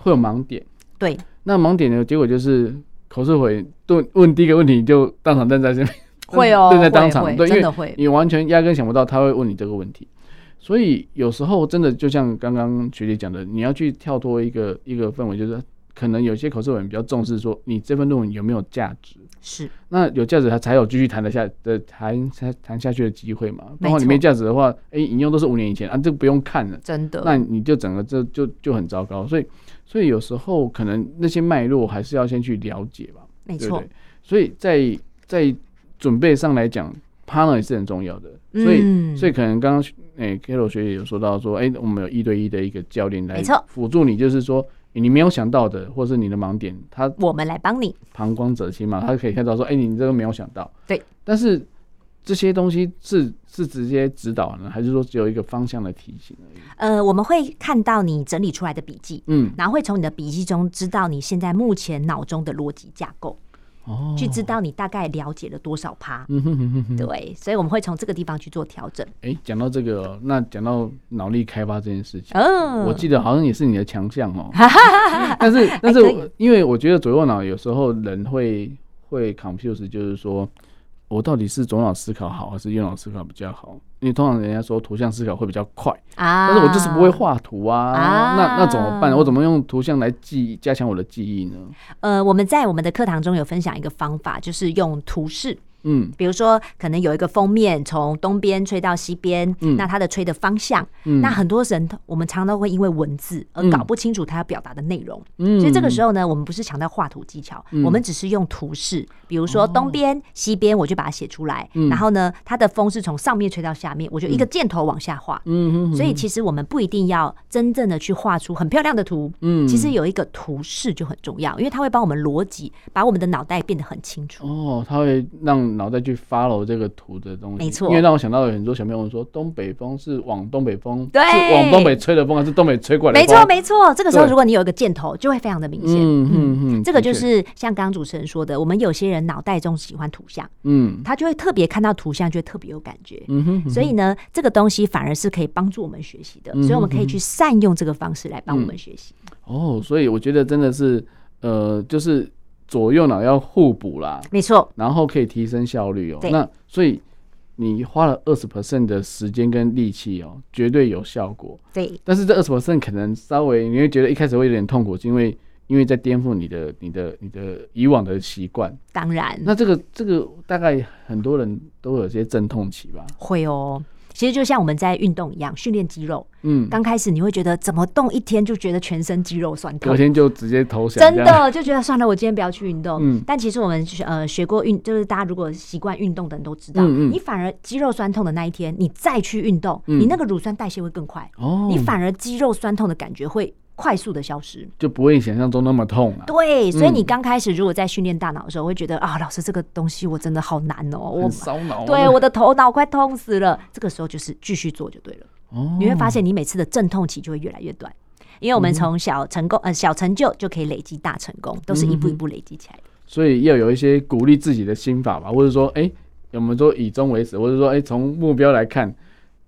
会有盲点，对，那盲点的结果就是口试回问问第一个问题你就当场站在这边，会哦，站在当场，对，真的会，因为你完全压根想不到他会问你这个问题，所以有时候真的就像刚刚学姐讲的，你要去跳脱一个一个氛围，就是可能有些口试委员比较重视说你这份论文有没有价值。是，那有价值，他才有继续谈得下的谈谈谈下去的机会嘛。然后你没价值的话，哎，引用都是五年以前啊，这个不用看了，真的。那你就整个这就就很糟糕。所以，所以有时候可能那些脉络还是要先去了解吧。没错。所以在在准备上来讲，partner 也是很重要的。所以，所以可能刚刚哎，Carol 学姐有说到说，哎，我们有一对一的一个教练来辅助你，就是说。你没有想到的，或是你的盲点，他我们来帮你。旁观者清嘛，他可以看到说，哎、欸，你这个没有想到。对。但是这些东西是是直接指导呢，还是说只有一个方向的提醒而已？呃，我们会看到你整理出来的笔记，嗯，然后会从你的笔记中知道你现在目前脑中的逻辑架构。哦，去知道你大概了解了多少趴，嗯哼哼哼，对，所以我们会从这个地方去做调整。哎、欸，讲到这个，那讲到脑力开发这件事情，嗯，我记得好像也是你的强项哦。但是，但是，因为我觉得左右脑有时候人会会 confuse，就是说，我到底是左脑思考好还是右脑思考比较好？因为通常人家说图像思考会比较快啊，但是我就是不会画图啊，啊那那怎么办？我怎么用图像来记加强我的记忆呢？呃，我们在我们的课堂中有分享一个方法，就是用图示。嗯，比如说，可能有一个封面从东边吹到西边，嗯，那它的吹的方向，嗯，那很多人我们常常都会因为文字而搞不清楚它要表达的内容，嗯，所以这个时候呢，我们不是强调画图技巧，嗯，我们只是用图示，比如说东边、哦、西边，我就把它写出来，嗯，然后呢，它的风是从上面吹到下面，我就一个箭头往下画，嗯，所以其实我们不一定要真正的去画出很漂亮的图，嗯，其实有一个图示就很重要，因为它会帮我们逻辑，把我们的脑袋变得很清楚，哦，它会让。脑袋去 follow 这个图的东西，没错，因为让我想到有很多小朋友说，东北风是往东北风，对，是往东北吹的风，还是东北吹过来的风？没错，没错。这个时候，如果你有一个箭头，就会非常的明显。嗯嗯嗯，这个就是像刚刚主持人说的，我们有些人脑袋中喜欢图像，嗯，他就会特别看到图像，就会特别有感觉。嗯哼，所以呢，这个东西反而是可以帮助我们学习的，所以我们可以去善用这个方式来帮我们学习。哦，所以我觉得真的是，呃，就是。左右脑要互补啦，没错，然后可以提升效率哦。那所以你花了二十 percent 的时间跟力气哦，绝对有效果。对，但是这二十 percent 可能稍微你会觉得一开始会有点痛苦，是因为因为在颠覆你的、你的、你的以往的习惯。当然，那这个这个大概很多人都有些阵痛期吧？会哦。其实就像我们在运动一样，训练肌肉。嗯，刚开始你会觉得怎么动一天就觉得全身肌肉酸痛，昨天就直接投降，真的就觉得算了，我今天不要去运动。嗯，但其实我们呃学过运，就是大家如果习惯运动的人都知道，嗯嗯，你反而肌肉酸痛的那一天，你再去运动，你那个乳酸代谢会更快。哦，你反而肌肉酸痛的感觉会。快速的消失，就不会想象中那么痛啊。对，所以你刚开始如果在训练大脑的时候，会觉得啊，老师这个东西我真的好难哦，我烧脑。对，我的头脑快痛死了。这个时候就是继续做就对了。哦，你会发现你每次的阵痛期就会越来越短，因为我们从小成功呃小成就就可以累积大成功，都是一步一步累积起来的。所以要有一些鼓励自己的心法吧，或者说，哎，我们说以终为始，或者说，哎，从目标来看，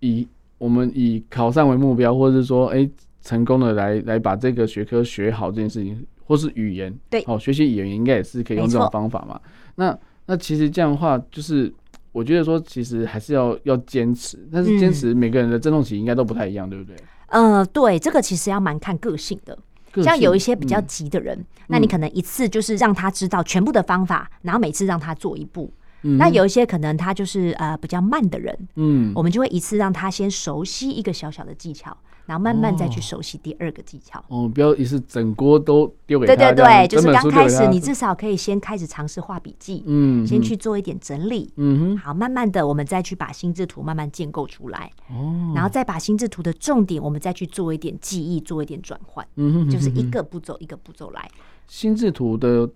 以我们以考上为目标，或者是说，哎。成功的来来把这个学科学好这件事情，或是语言，对，哦，学习语言应该也是可以用这种方法嘛。那那其实这样的话，就是我觉得说，其实还是要要坚持，但是坚持每个人的振动期应该都不太一样，对不对？嗯、呃，对，这个其实要蛮看个性的。像有一些比较急的人，嗯、那你可能一次就是让他知道全部的方法，然后每次让他做一步。嗯、那有一些可能他就是呃比较慢的人，嗯，我们就会一次让他先熟悉一个小小的技巧。然后慢慢再去熟悉第二个技巧。哦，不要一次整锅都丢给他。对对对，就是刚开始你至少可以先开始尝试画笔记，嗯，先去做一点整理，嗯哼。好，慢慢的我们再去把心智图慢慢建构出来，哦，然后再把心智图的重点，我们再去做一点记忆，做一点转换，嗯哼，就是一个步骤一个步骤来。心智图的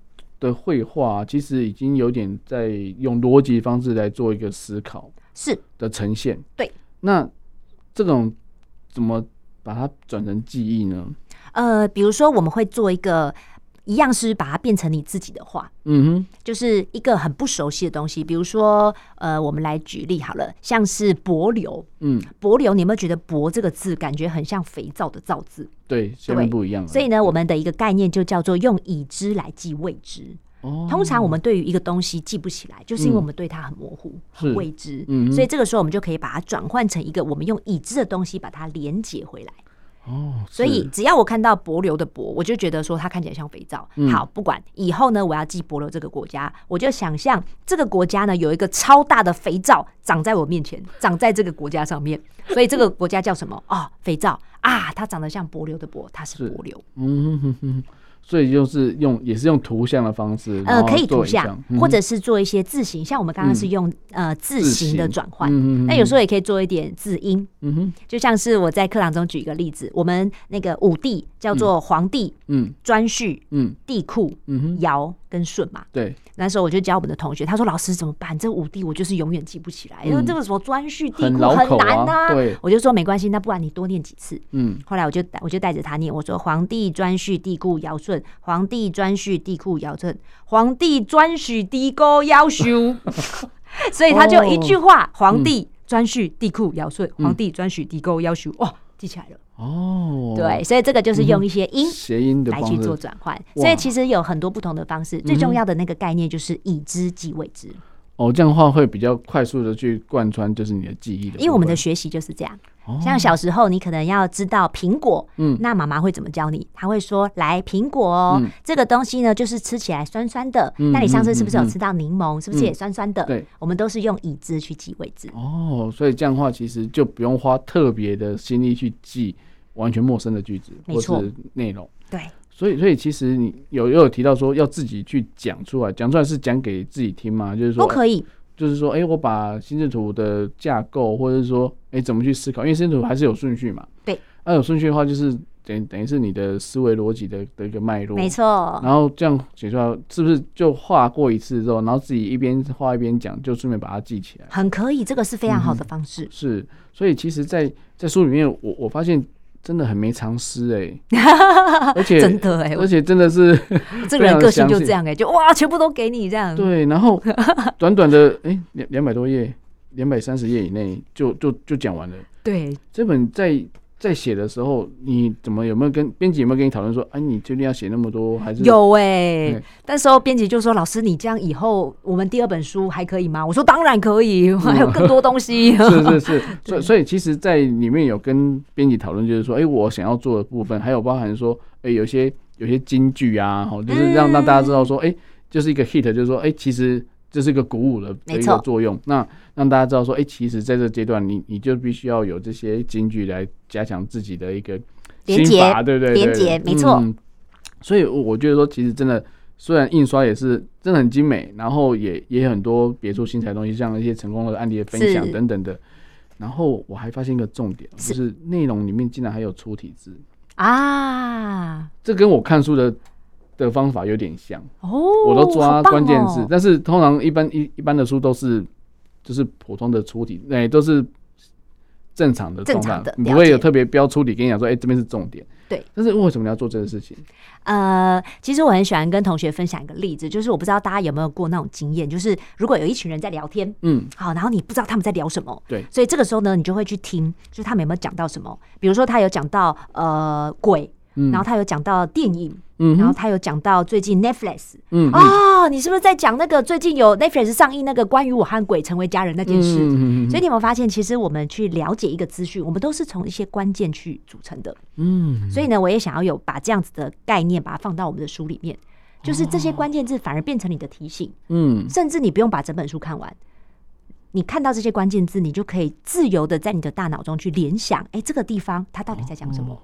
的绘画其实已经有点在用逻辑方式来做一个思考，是的呈现。对，那这种怎么？把它转成记忆呢？呃，比如说我们会做一个一样是把它变成你自己的话，嗯哼，就是一个很不熟悉的东西。比如说，呃，我们来举例好了，像是帛流，嗯，帛流，你有没有觉得“帛”这个字感觉很像肥皂的“皂”字？对，下面不一样。所以呢，我们的一个概念就叫做用已知来记未知。哦，通常我们对于一个东西记不起来，就是因为我们对它很模糊、很未知。嗯，所以这个时候我们就可以把它转换成一个我们用已知的东西把它连接回来。哦，所以只要我看到帛琉的帛，我就觉得说它看起来像肥皂。好，不管以后呢，我要记帛琉这个国家，我就想象这个国家呢有一个超大的肥皂长在我面前，长在这个国家上面。所以这个国家叫什么？哦，肥皂啊，它长得像帛琉的帛，它是帛琉。嗯哼哼。所以就是用，也是用图像的方式，呃，可以图像，或者是做一些字形，像我们刚刚是用呃字形的转换，那有时候也可以做一点字音，嗯哼，就像是我在课堂中举一个例子，我们那个五帝叫做皇帝、嗯，颛顼、嗯，帝喾、嗯哼，尧跟舜嘛，对，那时候我就教我们的同学，他说老师怎么办？这五帝我就是永远记不起来，因为这个什么颛顼、帝喾很难呐，对，我就说没关系，那不然你多念几次，嗯，后来我就我就带着他念，我说皇帝、颛顼、帝喾、尧舜，黄帝。顓頊、帝嚳、尧舜，皇帝顓頊、帝嚳、尧修，所以他就一句话：皇帝顓頊、帝嚳、尧舜，皇帝顓頊、帝嚳、尧修，哇，记起来了。哦，对，所以这个就是用一些音谐音的来去做转换。所以其实有很多不同的方式，最重要的那个概念就是已知即未知。哦，这样的话会比较快速的去贯穿，就是你的记忆的。因为我们的学习就是这样。像小时候，你可能要知道苹果，嗯，那妈妈会怎么教你？她会说：“来，苹果哦，这个东西呢，就是吃起来酸酸的。那你上次是不是有吃到柠檬？是不是也酸酸的？对，我们都是用已知去记位置。哦，所以这样的话，其实就不用花特别的心力去记完全陌生的句子或是内容。对，所以，所以其实你有又有提到说要自己去讲出来，讲出来是讲给自己听吗？就是说不可以。就是说，哎、欸，我把心智图的架构，或者是说，哎、欸，怎么去思考？因为心智图还是有顺序嘛。对。那、啊、有顺序的话，就是等等于是你的思维逻辑的的一个脉络。没错。然后这样写出来，是不是就画过一次之后，然后自己一边画一边讲，就顺便把它记起来？很可以，这个是非常好的方式。嗯、是。所以其实在，在在书里面，我我发现。真的很没常识哎，而且真的哎、欸，而且真的是 这个人个性就这样哎、欸，就哇，全部都给你这样。对，然后短短的哎两两百多页，两百三十页以内就就就讲完了。对，这本在。在写的时候，你怎么有没有跟编辑有没有跟你讨论说，哎、啊，你究竟要写那么多 还是有哎、欸？那时候编辑就说：“老师，你这样以后我们第二本书还可以吗？”我说：“当然可以，我 还有更多东西。嗯”是是是，所以所以其实，在里面有跟编辑讨论，就是说，哎、欸，我想要做的部分，还有包含说，哎、欸，有些有些金句啊，就是让让大家知道说，哎、欸，就是一个 hit，就是说，哎、欸，其实。这是一个鼓舞的一个作用，那让大家知道说，哎、欸，其实在这个阶段，你你就必须要有这些金句来加强自己的一个心法，对不对？连接，没错、嗯。所以我觉得说，其实真的，虽然印刷也是真的很精美，然后也也有很多别出心裁的东西，像一些成功的案例的分享等等的。然后我还发现一个重点，就是内容里面竟然还有粗体字啊！这跟我看书的。的方法有点像哦，我都抓关键字，但是通常一般一一般的书都是就是普通的粗体，哎，都是正常的状态，不会有特别标粗体跟你讲说，哎，这边是重点。对，但是为什么你要做这个事情？呃，其实我很喜欢跟同学分享一个例子，就是我不知道大家有没有过那种经验，就是如果有一群人在聊天，嗯，好，然后你不知道他们在聊什么，对，所以这个时候呢，你就会去听，就是他们有没有讲到什么，比如说他有讲到呃鬼。然后他有讲到电影，嗯，然后他有讲到最近 Netflix，嗯啊，你是不是在讲那个最近有 Netflix 上映那个关于我和鬼成为家人那件事？嗯，所以你有没有发现，其实我们去了解一个资讯，我们都是从一些关键去组成的，嗯，所以呢，我也想要有把这样子的概念把它放到我们的书里面，就是这些关键字反而变成你的提醒，嗯，甚至你不用把整本书看完，你看到这些关键字，你就可以自由的在你的大脑中去联想，哎，这个地方它到底在讲什么？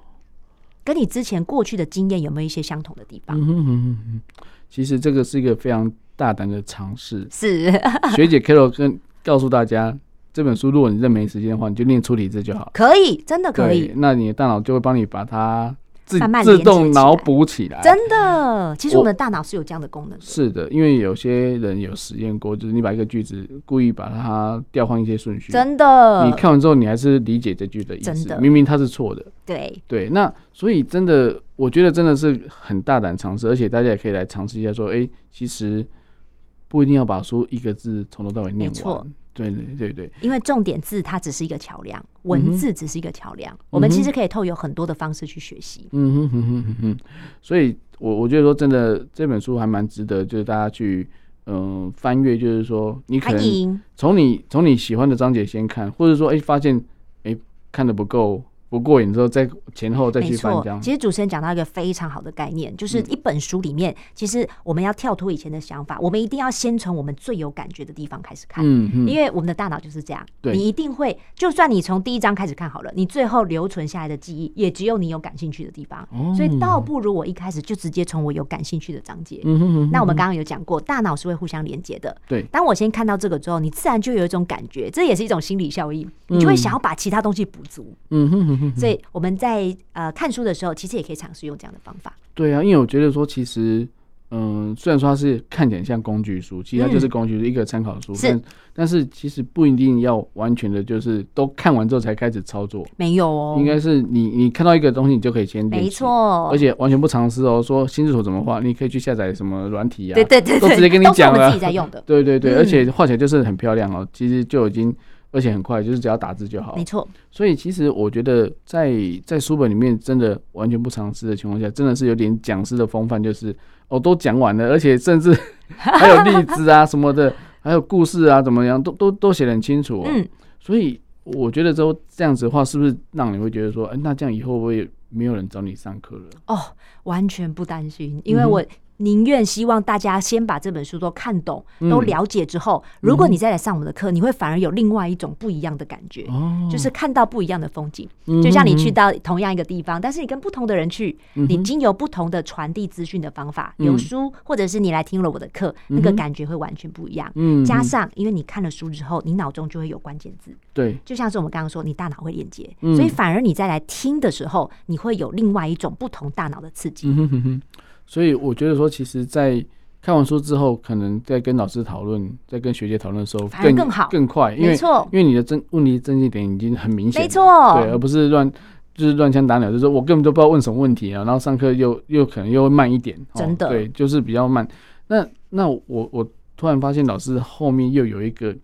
跟你之前过去的经验有没有一些相同的地方？嗯哼哼哼，其实这个是一个非常大胆的尝试。是 学姐 Carol 跟告诉大家，这本书如果你真没时间的话，你就念出题字就好。可以，真的可以。那你的大脑就会帮你把它。自慢慢自动脑补起来，真的。其实我们的大脑是有这样的功能的。是的，因为有些人有实验过，就是你把一个句子故意把它调换一些顺序，真的。你看完之后，你还是理解这句的意思，真的。明明它是错的。对对，那所以真的，我觉得真的是很大胆尝试，而且大家也可以来尝试一下，说，哎，其实不一定要把书一个字从头到尾念完。对对对对，因为重点字它只是一个桥梁，文字只是一个桥梁，嗯、我们其实可以透有很多的方式去学习。嗯哼哼哼哼哼，所以我我觉得说真的，这本书还蛮值得，就是大家去嗯、呃、翻阅，就是说你可能从你从你喜欢的章节先看，或者说哎发现哎看的不够。不过瘾之后，再前后再去翻。其实主持人讲到一个非常好的概念，就是一本书里面，其实我们要跳脱以前的想法，我们一定要先从我们最有感觉的地方开始看。嗯嗯。因为我们的大脑就是这样，你一定会，就算你从第一章开始看好了，你最后留存下来的记忆也只有你有感兴趣的地方。所以倒不如我一开始就直接从我有感兴趣的章节。嗯，那我们刚刚有讲过，大脑是会互相连接的。对。当我先看到这个之后，你自然就有一种感觉，这也是一种心理效应，你就会想要把其他东西补足。嗯哼哼。所以我们在呃看书的时候，其实也可以尝试用这样的方法。对啊，因为我觉得说，其实嗯，虽然说它是看起来像工具书，其实它就是工具书，一个参考书。嗯、但但是其实不一定要完全的，就是都看完之后才开始操作。没有哦，应该是你你看到一个东西，你就可以先练。没错，而且完全不尝试哦。说心智图怎么画，你可以去下载什么软体啊？对对对，都直接跟你讲了。自己在用的。对对对，而且画起来就是很漂亮哦。其实就已经。而且很快，就是只要打字就好。没错。所以其实我觉得在，在在书本里面，真的完全不尝试的情况下，真的是有点讲师的风范，就是哦，都讲完了，而且甚至 还有例子啊什么的，还有故事啊，怎么样，都都都写得很清楚、哦。嗯，所以我觉得之后这样子的话，是不是让你会觉得说，哎、欸，那这样以后会不会没有人找你上课了？哦，完全不担心，因为我、嗯。宁愿希望大家先把这本书都看懂、都了解之后，如果你再来上我们的课，你会反而有另外一种不一样的感觉，就是看到不一样的风景。就像你去到同样一个地方，但是你跟不同的人去，你经由不同的传递资讯的方法，有书或者是你来听了我的课，那个感觉会完全不一样。加上因为你看了书之后，你脑中就会有关键字，对，就像是我们刚刚说，你大脑会连接，所以反而你再来听的时候，你会有另外一种不同大脑的刺激。所以我觉得说，其实，在看完书之后，可能在跟老师讨论，在跟学姐讨论的时候，更更好、更快，因为因为你的症问题症结点已经很明显，没错，对，而不是乱就是乱枪打鸟，就是说我根本都不知道问什么问题啊，然后上课又又可能又会慢一点，真的，对，就是比较慢。那那我我突然发现老师后面又有一个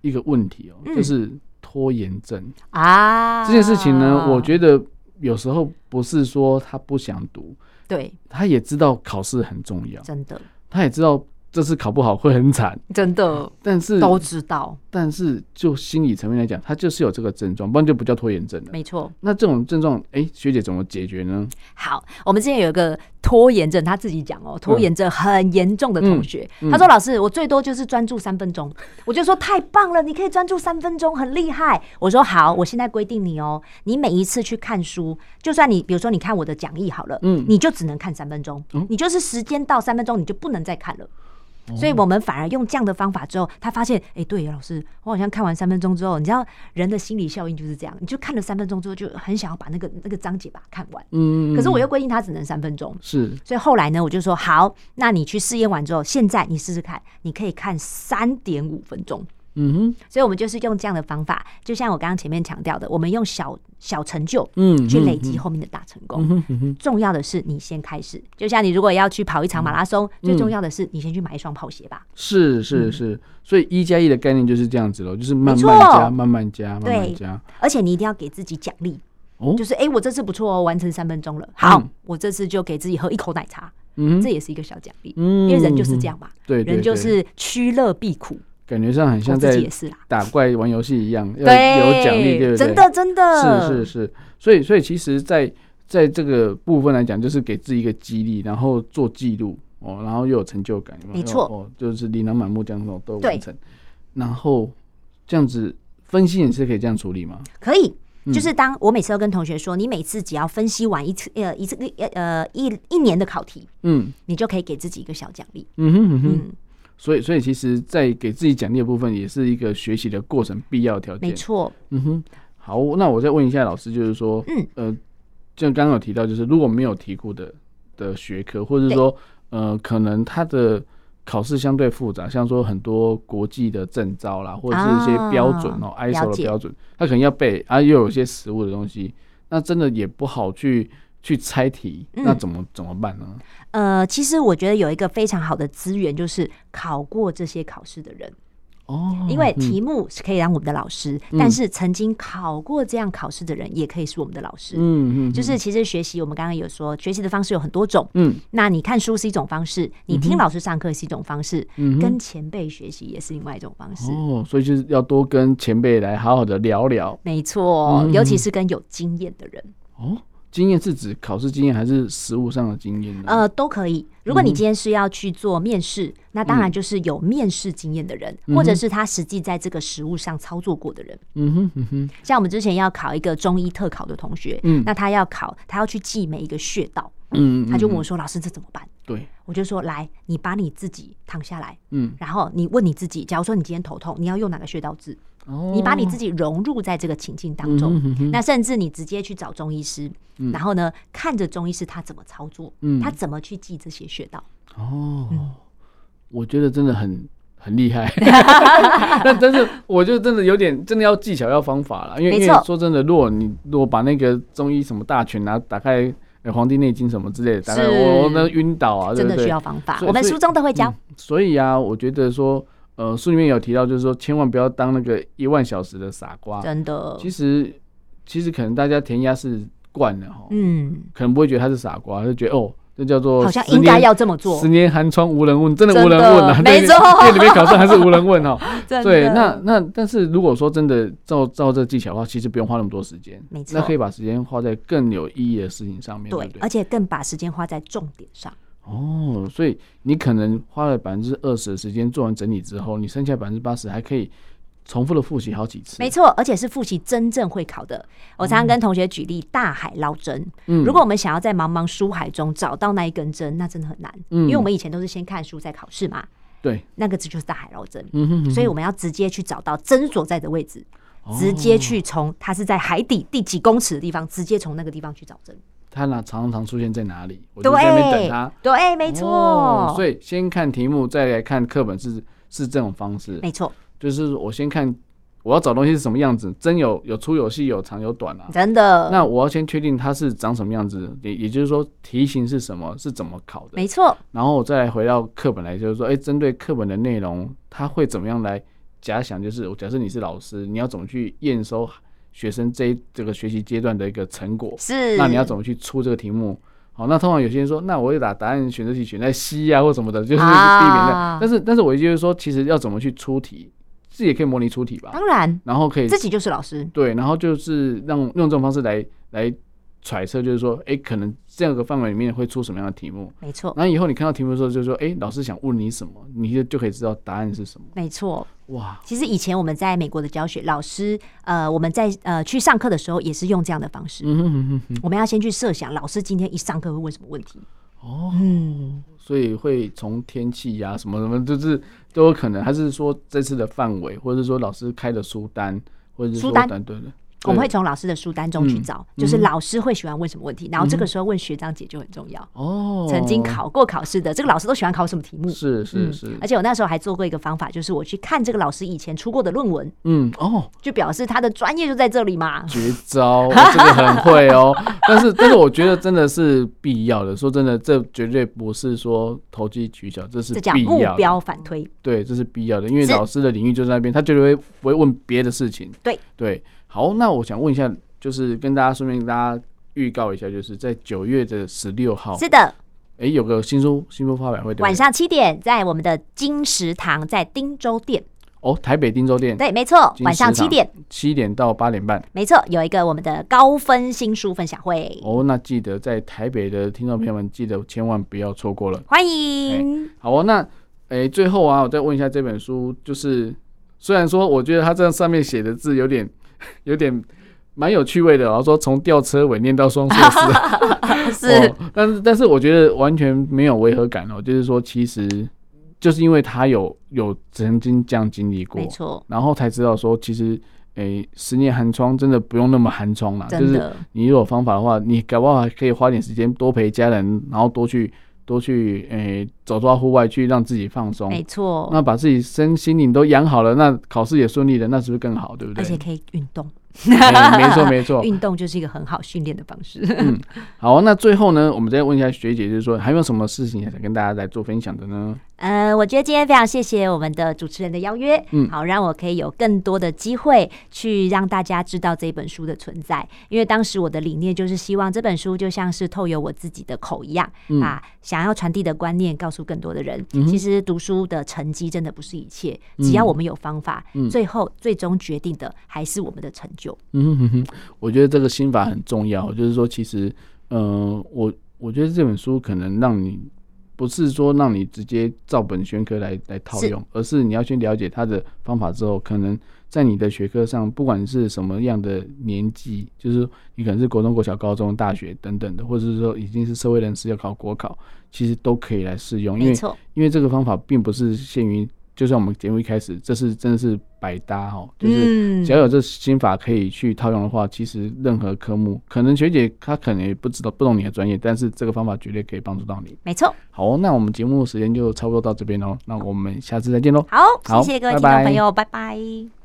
一个问题哦，就是拖延症。啊，这件事情呢，我觉得有时候不是说他不想读。对，他也知道考试很重要，真的，他也知道。这次考不好会很惨，真的。但是都知道，但是就心理层面来讲，他就是有这个症状，不然就不叫拖延症了。没错。那这种症状，哎、欸，学姐怎么解决呢？好，我们之前有一个拖延症，他自己讲哦，拖延症很严重的同学，嗯嗯、他说：“老师，我最多就是专注三分钟。”我就说：“太棒了，你可以专注三分钟，很厉害。”我说：“好，我现在规定你哦，你每一次去看书，就算你比如说你看我的讲义好了，嗯，你就只能看三分钟，嗯、你就是时间到三分钟，你就不能再看了。”所以我们反而用这样的方法之后，他发现，哎，对，老师，我好像看完三分钟之后，你知道人的心理效应就是这样，你就看了三分钟之后，就很想要把那个 那个章节把它看完。嗯。可是我又规定他只能三分钟。是。所以后来呢，我就说好，那你去试验完之后，现在你试试看，你可以看三点五分钟。嗯哼，所以我们就是用这样的方法，就像我刚刚前面强调的，我们用小小成就，嗯，去累积后面的大成功。重要的是你先开始，就像你如果要去跑一场马拉松，最重要的是你先去买一双跑鞋吧。是是是，所以一加一的概念就是这样子喽，就是慢慢加，慢慢加，慢慢加。而且你一定要给自己奖励，哦，就是哎，我这次不错哦，完成三分钟了，好，我这次就给自己喝一口奶茶，嗯，这也是一个小奖励，嗯，因为人就是这样嘛，对，人就是趋乐避苦。感觉上很像在打怪玩游戏一样，要有奖励，对不对？真的，真的，是是是。所以，所以其实，在在这个部分来讲，就是给自己一个激励，然后做记录哦，然后又有成就感，没错哦，就是琳琅满目这样子都完成。然后这样子分析也是可以这样处理吗？可以，就是当我每次都跟同学说，你每次只要分析完一次呃一次呃一一年的考题，嗯，你就可以给自己一个小奖励。嗯哼嗯哼。所以，所以其实，在给自己奖励的部分，也是一个学习的过程必要条件。没错。嗯哼。好，那我再问一下老师，就是说，嗯，呃，就刚刚有提到，就是如果没有题库的的学科，或者说，呃，可能它的考试相对复杂，像说很多国际的证照啦，或者是一些标准哦，ISO 的标准，它可能要背，啊，又有一些实物的东西，那真的也不好去。去猜题，那怎么、嗯、怎么办呢？呃，其实我觉得有一个非常好的资源，就是考过这些考试的人哦。因为题目是可以让我们的老师，嗯、但是曾经考过这样考试的人也可以是我们的老师。嗯嗯，就是其实学习，我们刚刚有说，学习的方式有很多种。嗯，那你看书是一种方式，你听老师上课是一种方式，嗯、跟前辈学习也是另外一种方式。哦，所以就是要多跟前辈来好好的聊聊。没错，尤其是跟有经验的人。哦。经验是指考试经验还是实务上的经验呢？呃，都可以。如果你今天是要去做面试，嗯、那当然就是有面试经验的人，嗯、或者是他实际在这个实务上操作过的人。嗯哼嗯哼。像我们之前要考一个中医特考的同学，嗯，那他要考，他要去记每一个穴道，嗯，他就问我说：“嗯、老师，这怎么办？”对，我就说：“来，你把你自己躺下来，嗯，然后你问你自己，假如说你今天头痛，你要用哪个穴道治？”你把你自己融入在这个情境当中，那甚至你直接去找中医师，然后呢，看着中医师他怎么操作，他怎么去记这些穴道。哦，我觉得真的很很厉害。但 但是，我就真的有点真的要技巧要方法了，因为因为说真的，如果你如果把那个中医什么大全拿打开，《黄帝内经》什么之类的，打开我那晕倒啊，真的需要方法。我们书中都会教。所以啊，我觉得说。呃，书里面有提到，就是说千万不要当那个一万小时的傻瓜。真的，其实其实可能大家填鸭式惯了哈，嗯，可能不会觉得他是傻瓜，就觉得哦，这叫做好像应该要这么做。十年寒窗无人问，真的无人问啊！没错，因为里面考试还是无人问哦。的对，那那但是如果说真的照照这技巧的话，其实不用花那么多时间。没错，那可以把时间花在更有意义的事情上面，对，对？而且更把时间花在重点上。哦，所以你可能花了百分之二十的时间做完整理之后，你剩下百分之八十还可以。重复的复习好几次，没错，而且是复习真正会考的。我常常跟同学举例，大海捞针。嗯，如果我们想要在茫茫书海中找到那一根针，那真的很难。嗯，因为我们以前都是先看书再考试嘛。对，那个字就是大海捞针。嗯哼，所以我们要直接去找到针所在的位置，直接去从它是在海底第几公尺的地方，直接从那个地方去找针。它呢，常常出现在哪里？我就在那边等他。对，没错。所以先看题目，再来看课本，是是这种方式。没错，就是我先看。我要找东西是什么样子？真有有粗有细有长有短啊，真的。那我要先确定它是长什么样子，也也就是说题型是什么，是怎么考的？没错。然后我再来回到课本来，就是说，哎，针对课本的内容，它会怎么样来假想？就是假设你是老师，你要怎么去验收学生这这个学习阶段的一个成果？是。那你要怎么去出这个题目？好，那通常有些人说，那我就把答案选择题选在 C 啊或什么的，就是避免的。啊、但是，但是我就是说，其实要怎么去出题？自己也可以模拟出题吧，当然，然后可以自己就是老师，对，然后就是让用这种方式来来揣测，就是说，哎，可能这样个范围里面会出什么样的题目，没错。然后以后你看到题目的时候，就是说，哎，老师想问你什么，你就就可以知道答案是什么，没错。哇，其实以前我们在美国的教学，老师呃，我们在呃去上课的时候也是用这样的方式，嗯哼哼哼，我们要先去设想老师今天一上课会问什么问题。哦，嗯，所以会从天气呀什么什么，就是都有可能，还是说这次的范围，或者是说老师开的书单，或者是书单，对对。我们会从老师的书单中去找，就是老师会喜欢问什么问题，然后这个时候问学长姐就很重要。哦，曾经考过考试的这个老师都喜欢考什么题目？是是是。而且我那时候还做过一个方法，就是我去看这个老师以前出过的论文。嗯哦，就表示他的专业就在这里嘛。绝招，这个很会哦。但是但是我觉得真的是必要的。说真的，这绝对不是说投机取巧，这是必要。目标反推。对，这是必要的，因为老师的领域就在那边，他绝对不会问别的事情。对对。好，那我想问一下，就是跟大家顺便跟大家预告一下，就是在九月的十六号，是的，哎、欸，有个新书新书发表会，晚上七点在我们的金石堂，在汀州店。哦，台北汀州店，对，没错，晚上七点，七点到八点半，没错，有一个我们的高分新书分享会。哦，那记得在台北的听众朋友们，记得千万不要错过了，欢迎。欸、好哦，那哎、欸，最后啊，我再问一下这本书，就是虽然说我觉得它这样上面写的字有点。有点蛮有趣味的，然后说从吊车尾念到双硕士，是，哦、但是但是我觉得完全没有违和感哦，就是说其实就是因为他有有曾经这样经历过，没错，然后才知道说其实诶、欸、十年寒窗真的不用那么寒窗啦，就是你有方法的话，你搞不好还可以花点时间多陪家人，然后多去多去诶、欸、走到户外去让自己放松，没错，那把自己身心灵都养好了，那考试也顺利了，那是不是更好，对不对？而且可以运动。欸、没错没错，运动就是一个很好训练的方式。嗯，好，那最后呢，我们再问一下学姐，就是说还有没有什么事情想跟大家来做分享的呢？呃，我觉得今天非常谢谢我们的主持人的邀约，嗯，好，让我可以有更多的机会去让大家知道这本书的存在。因为当时我的理念就是希望这本书就像是透由我自己的口一样，嗯、把，想要传递的观念告诉更多的人。嗯、其实读书的成绩真的不是一切，只要我们有方法，嗯、最后最终决定的还是我们的成就。嗯哼哼，我觉得这个心法很重要，就是说，其实，嗯、呃，我我觉得这本书可能让你不是说让你直接照本宣科来来套用，而是你要先了解他的方法之后，可能在你的学科上，不管是什么样的年纪，就是你可能是国中、国小、高中、大学等等的，或者是说已经是社会人士要考国考，其实都可以来试用，因为因为这个方法并不是限于。就像我们节目一开始，这是真的是百搭哦，就是只要有这心法可以去套用的话，其实任何科目，可能学姐她可能也不知道不懂你的专业，但是这个方法绝对可以帮助到你。没错。好，那我们节目时间就差不多到这边喽，那我们下次再见喽。好，谢谢各位听众朋友，拜拜。